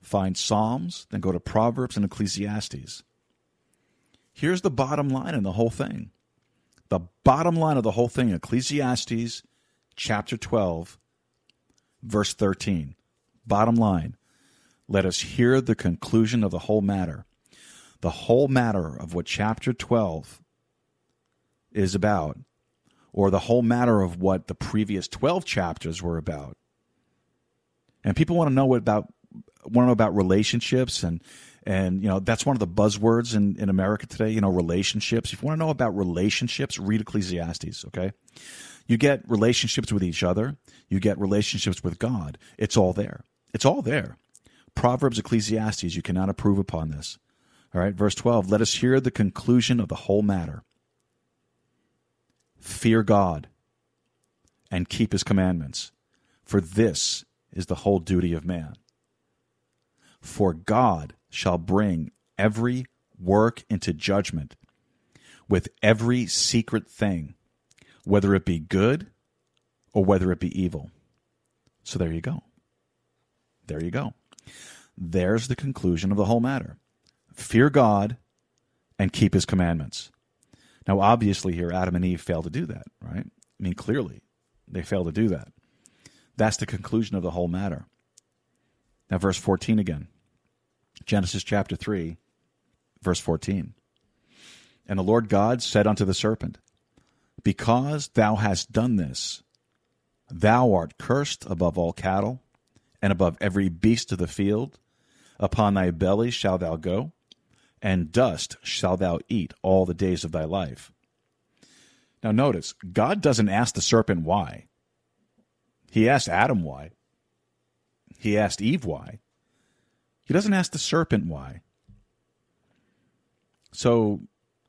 Find Psalms, then go to Proverbs and Ecclesiastes. Here's the bottom line in the whole thing. The bottom line of the whole thing, Ecclesiastes chapter 12, verse 13. Bottom line. Let us hear the conclusion of the whole matter the whole matter of what chapter 12 is about, or the whole matter of what the previous 12 chapters were about. And people want to know about want to know about relationships and and you know that's one of the buzzwords in, in America today, you know, relationships. If you want to know about relationships, read Ecclesiastes, okay? You get relationships with each other, you get relationships with God. It's all there. It's all there. Proverbs, Ecclesiastes, you cannot improve upon this. All right, verse 12 let us hear the conclusion of the whole matter. Fear God and keep his commandments, for this is the whole duty of man. For God shall bring every work into judgment with every secret thing, whether it be good or whether it be evil. So there you go. There you go. There's the conclusion of the whole matter fear God and keep his commandments. Now, obviously, here Adam and Eve failed to do that, right? I mean, clearly, they failed to do that. That's the conclusion of the whole matter. Now, verse 14 again Genesis chapter 3, verse 14. And the Lord God said unto the serpent, Because thou hast done this, thou art cursed above all cattle and above every beast of the field. Upon thy belly shalt thou go, and dust shalt thou eat all the days of thy life. Now, notice, God doesn't ask the serpent why. He asked Adam why. He asked Eve why. He doesn't ask the serpent why. So,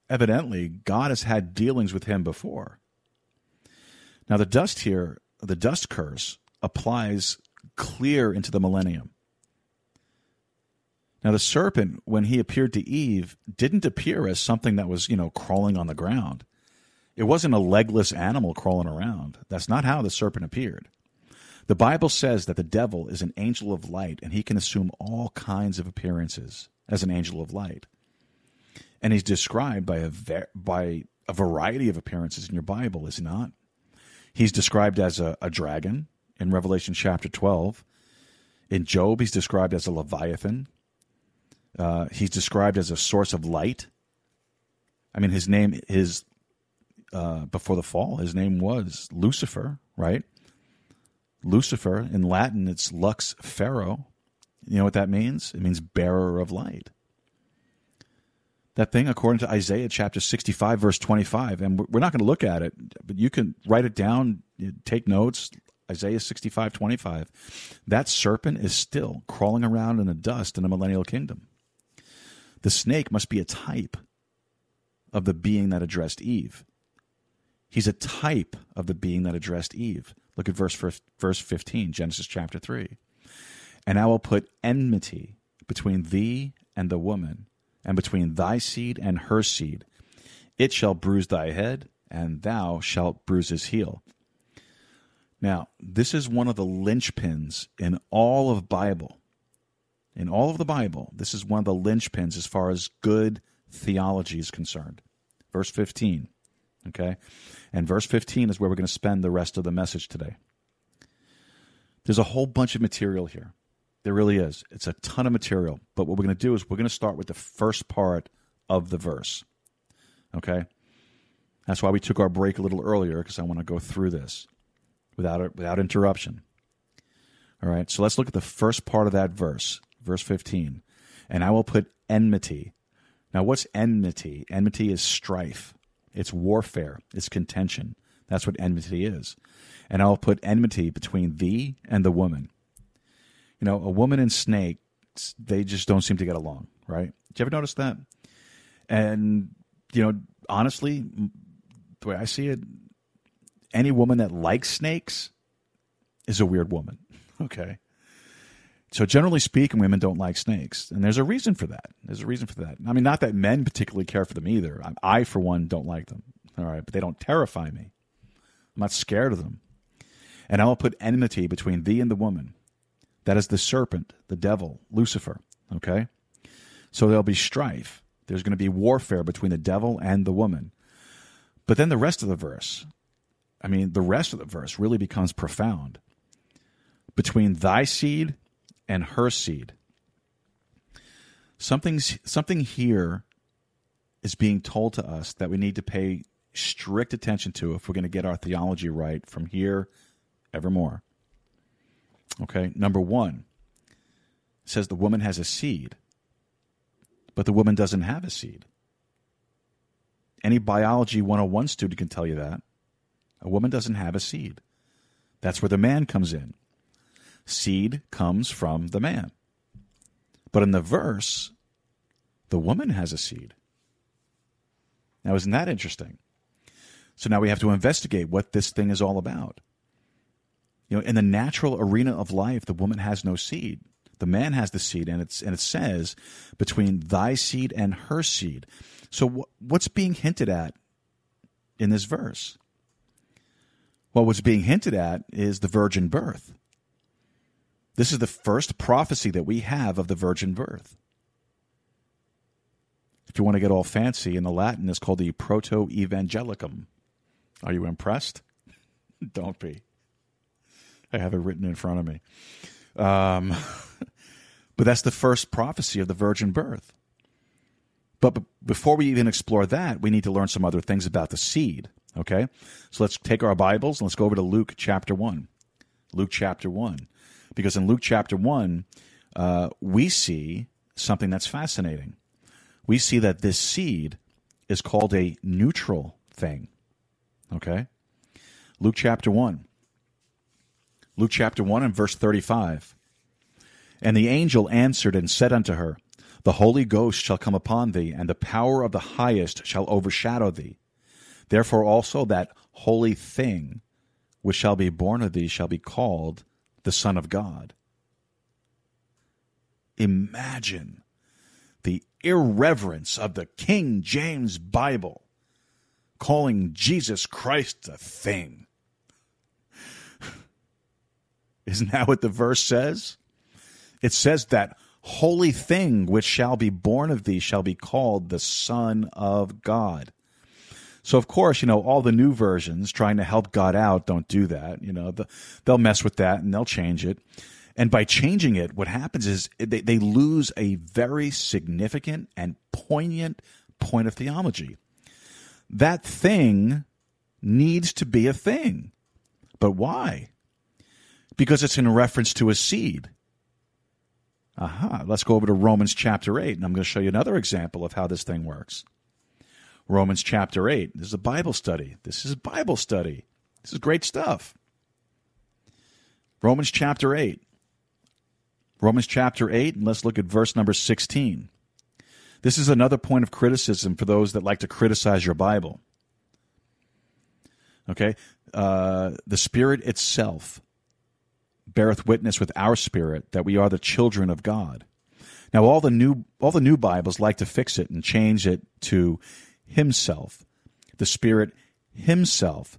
evidently, God has had dealings with him before. Now, the dust here, the dust curse, applies clear into the millennium. Now, the serpent, when he appeared to Eve, didn't appear as something that was, you know, crawling on the ground. It wasn't a legless animal crawling around. That's not how the serpent appeared. The Bible says that the devil is an angel of light and he can assume all kinds of appearances as an angel of light. And he's described by a, ver- by a variety of appearances in your Bible, is he not? He's described as a, a dragon in Revelation chapter 12. In Job, he's described as a leviathan. Uh, he's described as a source of light. I mean, his name is uh, before the fall. His name was Lucifer, right? Lucifer in Latin, it's Lux Ferro. You know what that means? It means bearer of light. That thing, according to Isaiah chapter 65, verse 25, and we're not going to look at it, but you can write it down, take notes. Isaiah 65, 25. That serpent is still crawling around in the dust in the millennial kingdom. The snake must be a type of the being that addressed Eve. He's a type of the being that addressed Eve. Look at verse verse 15, Genesis chapter 3. And I will put enmity between thee and the woman, and between thy seed and her seed. It shall bruise thy head, and thou shalt bruise his heel. Now, this is one of the linchpins in all of Bible in all of the Bible, this is one of the linchpins as far as good theology is concerned. Verse 15. Okay? And verse 15 is where we're going to spend the rest of the message today. There's a whole bunch of material here. There really is. It's a ton of material. But what we're going to do is we're going to start with the first part of the verse. Okay? That's why we took our break a little earlier because I want to go through this without without interruption. All right. So let's look at the first part of that verse verse 15. And I will put enmity. Now, what's enmity? Enmity is strife, it's warfare, it's contention. That's what enmity is. And I will put enmity between thee and the woman. You know, a woman and snake, they just don't seem to get along, right? Did you ever notice that? And, you know, honestly, the way I see it, any woman that likes snakes is a weird woman. Okay so generally speaking, women don't like snakes, and there's a reason for that. There's a reason for that. I mean, not that men particularly care for them either. I, I for one, don't like them. All right, but they don't terrify me. I'm not scared of them. And I will put enmity between thee and the woman. That is the serpent, the devil, Lucifer. Okay? So there'll be strife. There's going to be warfare between the devil and the woman. But then the rest of the verse, I mean, the rest of the verse really becomes profound. Between thy seed and her seed. Something's, something here is being told to us that we need to pay strict attention to if we're going to get our theology right from here evermore. Okay, number one says the woman has a seed, but the woman doesn't have a seed. Any biology 101 student can tell you that. A woman doesn't have a seed. That's where the man comes in. Seed comes from the man. But in the verse, the woman has a seed. Now, isn't that interesting? So now we have to investigate what this thing is all about. You know, in the natural arena of life, the woman has no seed. The man has the seed, and it's and it says between thy seed and her seed. So wh- what's being hinted at in this verse? Well, what's being hinted at is the virgin birth. This is the first prophecy that we have of the virgin birth. If you want to get all fancy, in the Latin, it's called the Proto Evangelicum. Are you impressed? Don't be. I have it written in front of me. Um, but that's the first prophecy of the virgin birth. But b- before we even explore that, we need to learn some other things about the seed. Okay? So let's take our Bibles and let's go over to Luke chapter 1. Luke chapter 1. Because in Luke chapter 1, uh, we see something that's fascinating. We see that this seed is called a neutral thing. Okay? Luke chapter 1. Luke chapter 1 and verse 35. And the angel answered and said unto her, The Holy Ghost shall come upon thee, and the power of the highest shall overshadow thee. Therefore also that holy thing which shall be born of thee shall be called the Son of God. Imagine the irreverence of the King James Bible calling Jesus Christ a thing. Isn't that what the verse says? It says that holy thing which shall be born of thee shall be called the Son of God. So of course, you know, all the new versions trying to help God out don't do that. You know, the, they'll mess with that and they'll change it. And by changing it, what happens is they, they lose a very significant and poignant point of theology. That thing needs to be a thing. But why? Because it's in reference to a seed. Aha. Let's go over to Romans chapter 8, and I'm going to show you another example of how this thing works. Romans chapter 8. This is a Bible study. This is a Bible study. This is great stuff. Romans chapter 8. Romans chapter 8, and let's look at verse number 16. This is another point of criticism for those that like to criticize your Bible. Okay? Uh, the Spirit itself beareth witness with our spirit that we are the children of God. Now all the new all the new Bibles like to fix it and change it to himself, the Spirit himself.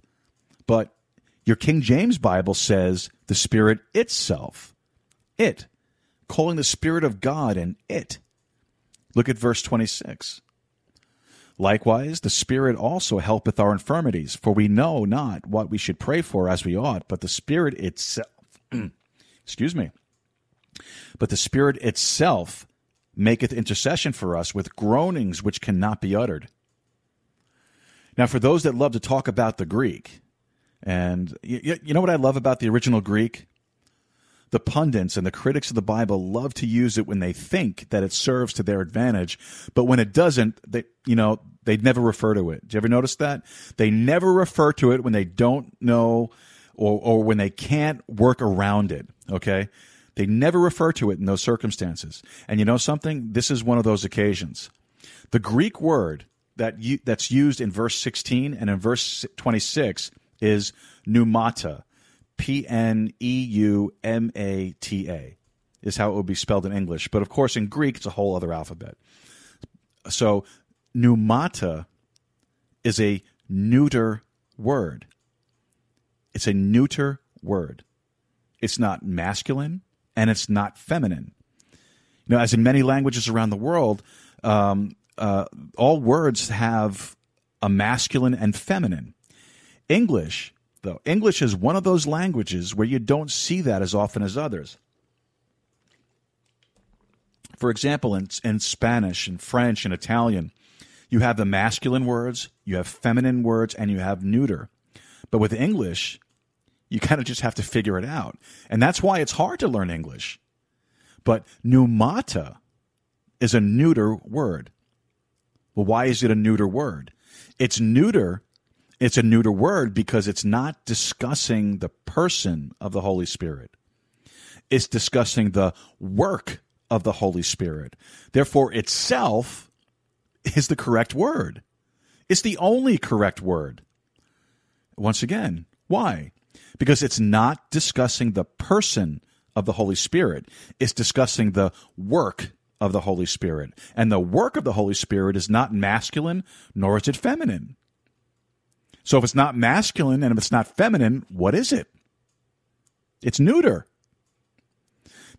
But your King James Bible says the Spirit itself. It. Calling the Spirit of God and it. Look at verse 26. Likewise, the Spirit also helpeth our infirmities, for we know not what we should pray for as we ought, but the Spirit itself, excuse me, but the Spirit itself maketh intercession for us with groanings which cannot be uttered. Now, for those that love to talk about the Greek, and you, you know what I love about the original Greek? the pundits and the critics of the Bible love to use it when they think that it serves to their advantage, but when it doesn't, they you know they never refer to it. Do you ever notice that they never refer to it when they don't know or or when they can't work around it? Okay, they never refer to it in those circumstances. And you know something? This is one of those occasions. The Greek word that you, that's used in verse 16 and in verse 26 is pneumata P N E U M A T A. is how it would be spelled in English. But of course, in Greek, it's a whole other alphabet. So, pneumata is a neuter word. It's a neuter word. It's not masculine and it's not feminine. You know, as in many languages around the world, um, uh, all words have a masculine and feminine. English, though, English is one of those languages where you don't see that as often as others. For example, in, in Spanish and French and Italian, you have the masculine words, you have feminine words, and you have neuter. But with English, you kind of just have to figure it out. And that's why it's hard to learn English. But pneumata is a neuter word. Well, why is it a neuter word? It's neuter. It's a neuter word because it's not discussing the person of the Holy Spirit. It's discussing the work of the Holy Spirit. Therefore, itself is the correct word. It's the only correct word. Once again, why? Because it's not discussing the person of the Holy Spirit, it's discussing the work of the Holy Spirit. And the work of the Holy Spirit is not masculine, nor is it feminine. So if it's not masculine and if it's not feminine, what is it? It's neuter.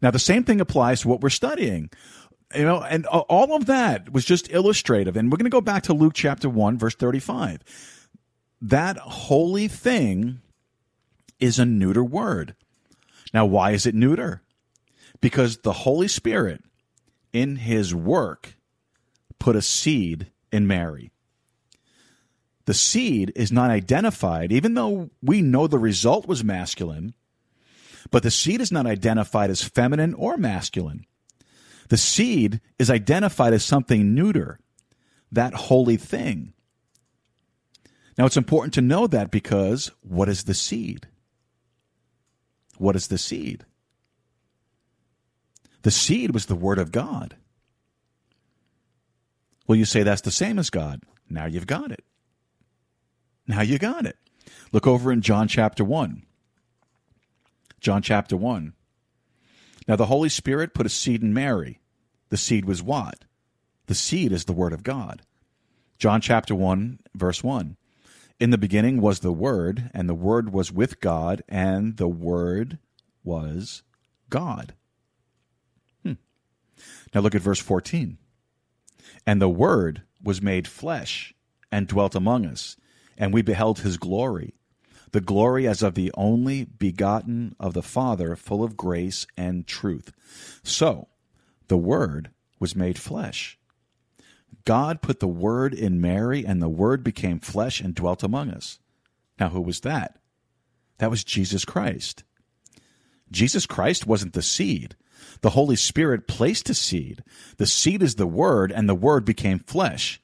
Now, the same thing applies to what we're studying. You know, and all of that was just illustrative. And we're going to go back to Luke chapter 1, verse 35. That holy thing is a neuter word. Now, why is it neuter? Because the Holy Spirit, in his work, put a seed in Mary. The seed is not identified, even though we know the result was masculine but the seed is not identified as feminine or masculine. The seed is identified as something neuter, that holy thing. Now, it's important to know that because what is the seed? What is the seed? The seed was the Word of God. Well, you say that's the same as God. Now you've got it. Now you got it. Look over in John chapter 1. John chapter 1. Now the Holy Spirit put a seed in Mary. The seed was what? The seed is the Word of God. John chapter 1, verse 1. In the beginning was the Word, and the Word was with God, and the Word was God. Now look at verse 14. And the Word was made flesh and dwelt among us, and we beheld his glory the glory as of the only begotten of the Father, full of grace and truth. So, the Word was made flesh. God put the Word in Mary, and the Word became flesh and dwelt among us. Now, who was that? That was Jesus Christ. Jesus Christ wasn't the seed. The Holy Spirit placed a seed. The seed is the Word, and the Word became flesh.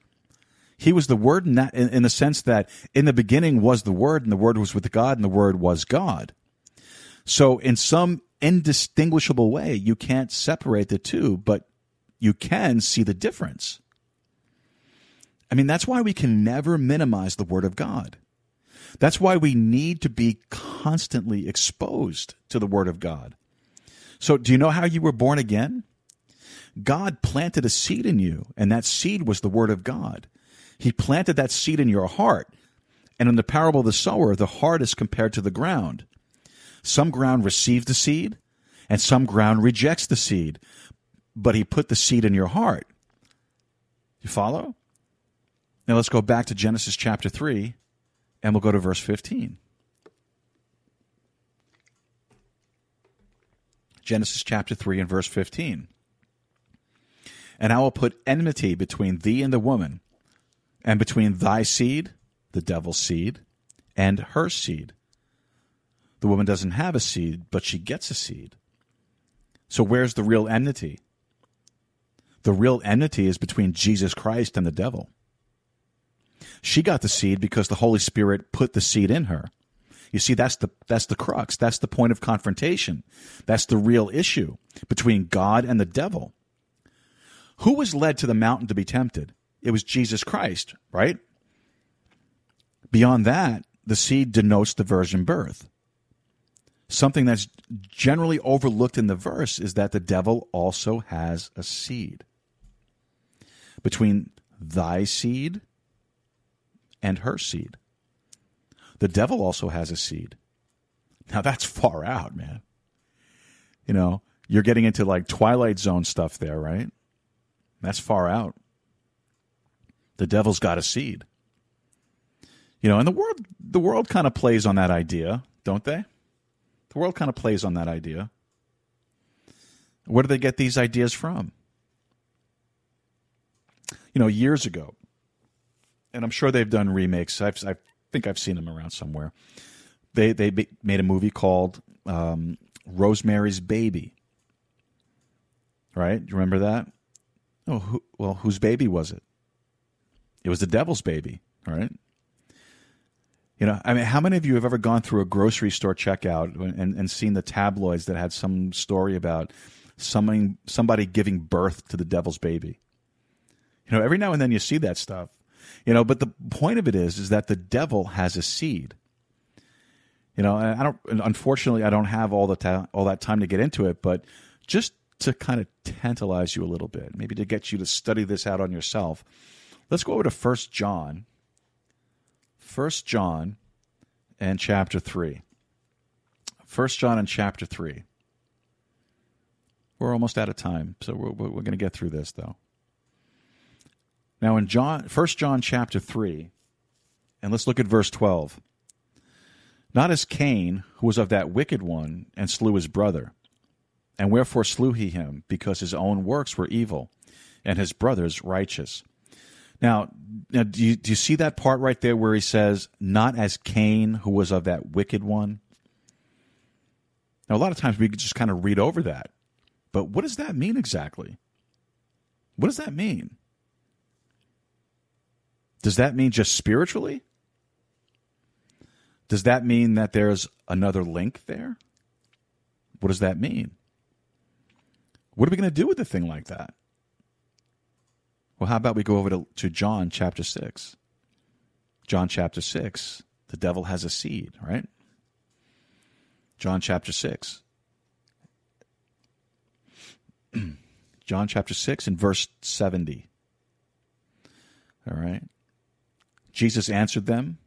He was the Word in, that, in, in the sense that in the beginning was the Word, and the Word was with God, and the Word was God. So, in some indistinguishable way, you can't separate the two, but you can see the difference. I mean, that's why we can never minimize the Word of God. That's why we need to be constantly exposed to the Word of God. So, do you know how you were born again? God planted a seed in you, and that seed was the Word of God. He planted that seed in your heart. And in the parable of the sower, the heart is compared to the ground. Some ground receives the seed, and some ground rejects the seed. But he put the seed in your heart. You follow? Now let's go back to Genesis chapter 3, and we'll go to verse 15. Genesis chapter 3 and verse 15. And I will put enmity between thee and the woman, and between thy seed, the devil's seed, and her seed. The woman doesn't have a seed, but she gets a seed. So where's the real enmity? The real enmity is between Jesus Christ and the devil. She got the seed because the Holy Spirit put the seed in her. You see, that's the that's the crux. That's the point of confrontation. That's the real issue between God and the devil. Who was led to the mountain to be tempted? it was Jesus Christ, right? Beyond that, the seed denotes the virgin birth. something that's generally overlooked in the verse is that the devil also has a seed. Between thy seed and her seed. The devil also has a seed. Now that's far out, man. You know, you're getting into like Twilight Zone stuff there, right? That's far out. The devil's got a seed. You know, and the world the world kind of plays on that idea, don't they? The world kind of plays on that idea. Where do they get these ideas from? You know, years ago, and I'm sure they've done remakes. I've, I think I've seen them around somewhere. They they made a movie called um, Rosemary's Baby. Right? Do you remember that? Oh, who, well, whose baby was it? It was the devil's baby, right? You know, I mean, how many of you have ever gone through a grocery store checkout and, and seen the tabloids that had some story about somebody, somebody giving birth to the devil's baby? You know, every now and then you see that stuff. You know, but the point of it is, is that the devil has a seed. You know, and I don't. Unfortunately, I don't have all the ta- all that time to get into it, but just to kind of tantalize you a little bit, maybe to get you to study this out on yourself. Let's go over to First John. First John and chapter 3. First John and chapter 3. We're almost out of time, so we're, we're going to get through this, though. Now, in John, First John chapter 3, and let's look at verse 12. Not as Cain, who was of that wicked one, and slew his brother. And wherefore slew he him? Because his own works were evil, and his brother's righteous. Now, now do, you, do you see that part right there where he says, not as Cain, who was of that wicked one? Now, a lot of times we just kind of read over that. But what does that mean exactly? What does that mean? Does that mean just spiritually? Does that mean that there's another link there? What does that mean? What are we going to do with a thing like that? Well, how about we go over to, to John chapter 6? John chapter 6. The devil has a seed, right? John chapter 6. John chapter 6 and verse 70. All right. Jesus answered them,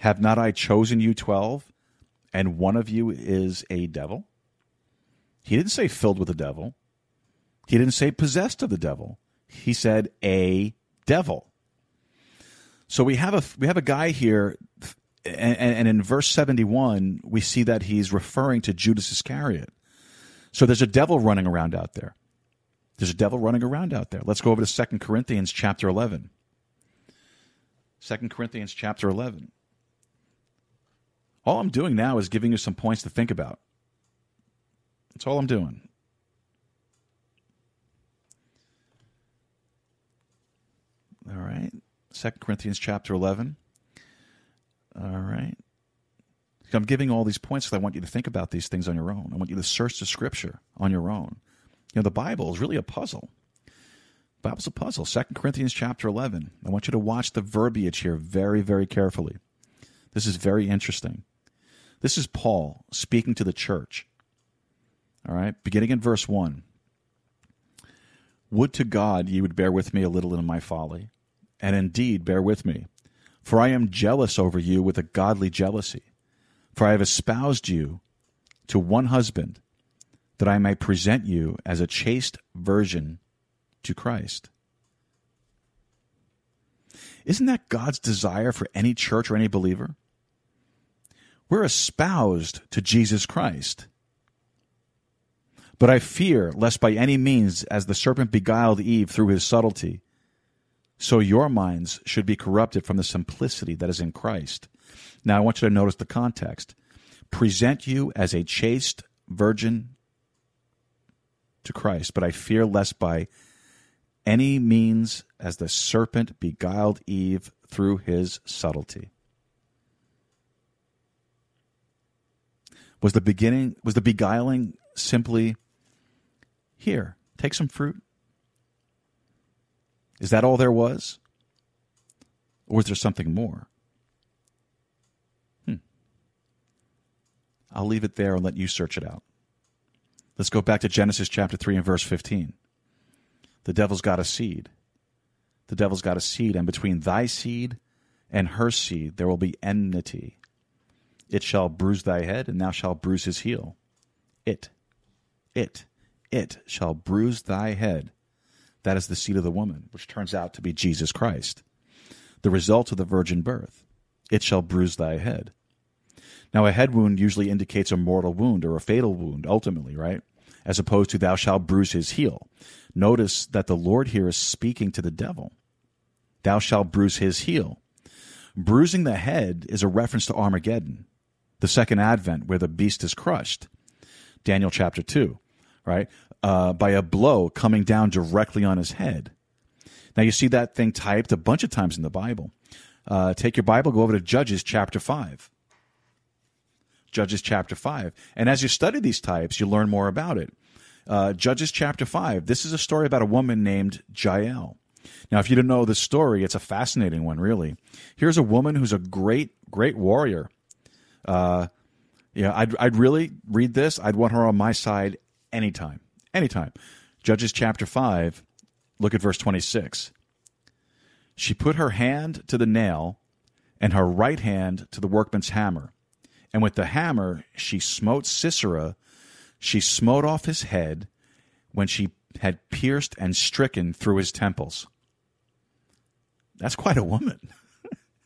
Have not I chosen you twelve, and one of you is a devil? He didn't say filled with the devil. He didn't say possessed of the devil he said a devil. So we have a we have a guy here, and, and in verse seventy one we see that he's referring to Judas Iscariot. So there's a devil running around out there. There's a devil running around out there. Let's go over to Second Corinthians chapter 11. 2 Corinthians chapter 11. All I'm doing now is giving you some points to think about. That's all I'm doing. All right. Second Corinthians chapter 11. All right. I'm giving all these points because I want you to think about these things on your own. I want you to search the scripture on your own. You know, the Bible is really a puzzle. Bible's a puzzle. Second Corinthians chapter 11. I want you to watch the verbiage here very, very carefully. This is very interesting. This is Paul speaking to the church. All right, beginning in verse 1. Would to God ye would bear with me a little in my folly and indeed bear with me. For I am jealous over you with a godly jealousy. For I have espoused you to one husband, that I may present you as a chaste virgin to Christ. Isn't that God's desire for any church or any believer? We're espoused to Jesus Christ. But I fear lest by any means, as the serpent beguiled Eve through his subtlety, so your minds should be corrupted from the simplicity that is in Christ. Now, I want you to notice the context. Present you as a chaste virgin to Christ, but I fear lest by any means as the serpent beguiled Eve through his subtlety. Was the beginning was the beguiling simply here, take some fruit, is that all there was? Or was there something more? Hmm. I'll leave it there and let you search it out. Let's go back to Genesis chapter 3 and verse 15. The devil's got a seed. The devil's got a seed, and between thy seed and her seed there will be enmity. It shall bruise thy head, and thou shalt bruise his heel. It, it, it shall bruise thy head. That is the seed of the woman, which turns out to be Jesus Christ. The result of the virgin birth. It shall bruise thy head. Now, a head wound usually indicates a mortal wound or a fatal wound, ultimately, right? As opposed to thou shalt bruise his heel. Notice that the Lord here is speaking to the devil. Thou shalt bruise his heel. Bruising the head is a reference to Armageddon, the second advent, where the beast is crushed. Daniel chapter 2, right? Uh, by a blow coming down directly on his head. Now, you see that thing typed a bunch of times in the Bible. Uh, take your Bible, go over to Judges chapter 5. Judges chapter 5. And as you study these types, you learn more about it. Uh, Judges chapter 5. This is a story about a woman named Jael. Now, if you don't know the story, it's a fascinating one, really. Here's a woman who's a great, great warrior. Uh, yeah, I'd, I'd really read this. I'd want her on my side anytime. Anytime. Judges chapter 5, look at verse 26. She put her hand to the nail and her right hand to the workman's hammer and with the hammer she smote Sisera. She smote off his head when she had pierced and stricken through his temples. That's quite a woman.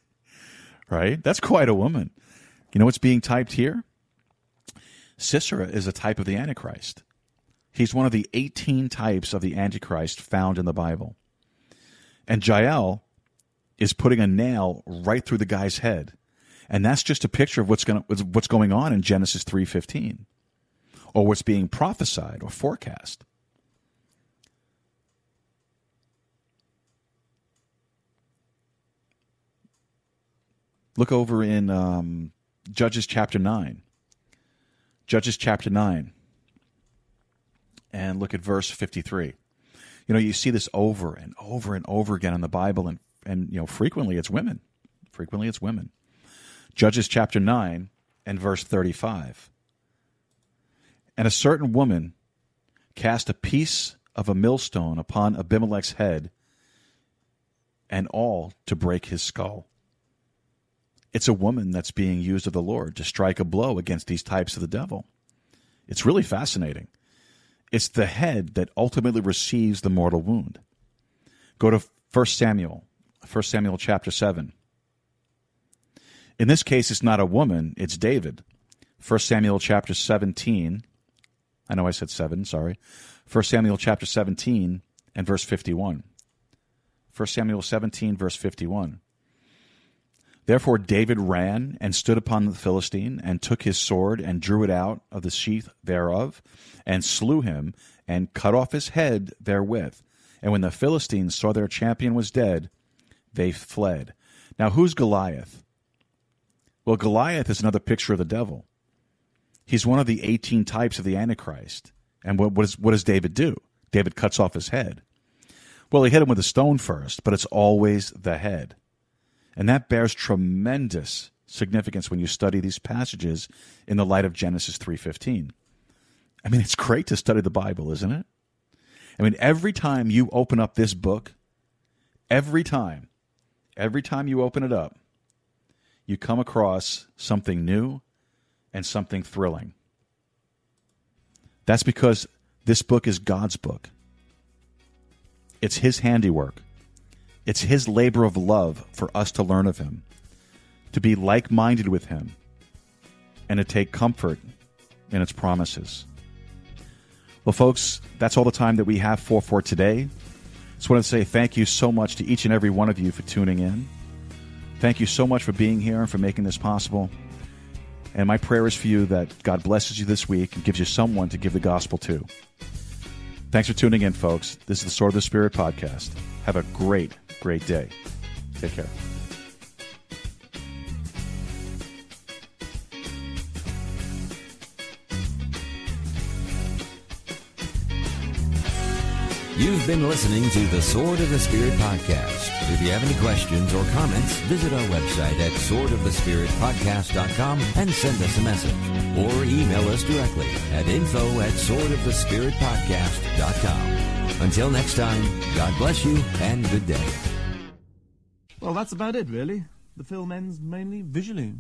right? That's quite a woman. You know what's being typed here? Sisera is a type of the Antichrist. He's one of the 18 types of the Antichrist found in the Bible. And Jael is putting a nail right through the guy's head and that's just a picture of what's going what's going on in Genesis 3:15 or what's being prophesied or forecast. Look over in um, Judges chapter 9. Judges chapter 9. And look at verse 53. You know, you see this over and over and over again in the Bible, and, and you know, frequently it's women. Frequently it's women. Judges chapter 9 and verse 35. And a certain woman cast a piece of a millstone upon Abimelech's head, and all to break his skull. It's a woman that's being used of the Lord to strike a blow against these types of the devil. It's really fascinating. It's the head that ultimately receives the mortal wound. Go to 1 Samuel, 1 Samuel chapter 7. In this case, it's not a woman, it's David. 1 Samuel chapter 17. I know I said 7, sorry. 1 Samuel chapter 17 and verse 51. 1 Samuel 17, verse 51. Therefore David ran and stood upon the Philistine, and took his sword, and drew it out of the sheath thereof, and slew him, and cut off his head therewith. And when the Philistines saw their champion was dead, they fled. Now, who's Goliath? Well, Goliath is another picture of the devil. He's one of the 18 types of the Antichrist. And what, what, is, what does David do? David cuts off his head. Well, he hit him with a stone first, but it's always the head. And that bears tremendous significance when you study these passages in the light of Genesis 3:15. I mean, it's great to study the Bible, isn't it? I mean, every time you open up this book, every time, every time you open it up, you come across something new and something thrilling. That's because this book is God's book. It's His handiwork. It's His labor of love for us to learn of Him, to be like minded with Him, and to take comfort in its promises. Well, folks, that's all the time that we have for for today. Just want to say thank you so much to each and every one of you for tuning in. Thank you so much for being here and for making this possible. And my prayer is for you that God blesses you this week and gives you someone to give the gospel to. Thanks for tuning in, folks. This is the Sword of the Spirit podcast. Have a great, great day. Take care. You've been listening to the Sword of the Spirit podcast. If you have any questions or comments, visit our website at swordofthespiritpodcast.com and send us a message. Or email us directly at info at swordofthespiritpodcast.com. Until next time, God bless you and good day. Well, that's about it, really. The film ends mainly visually.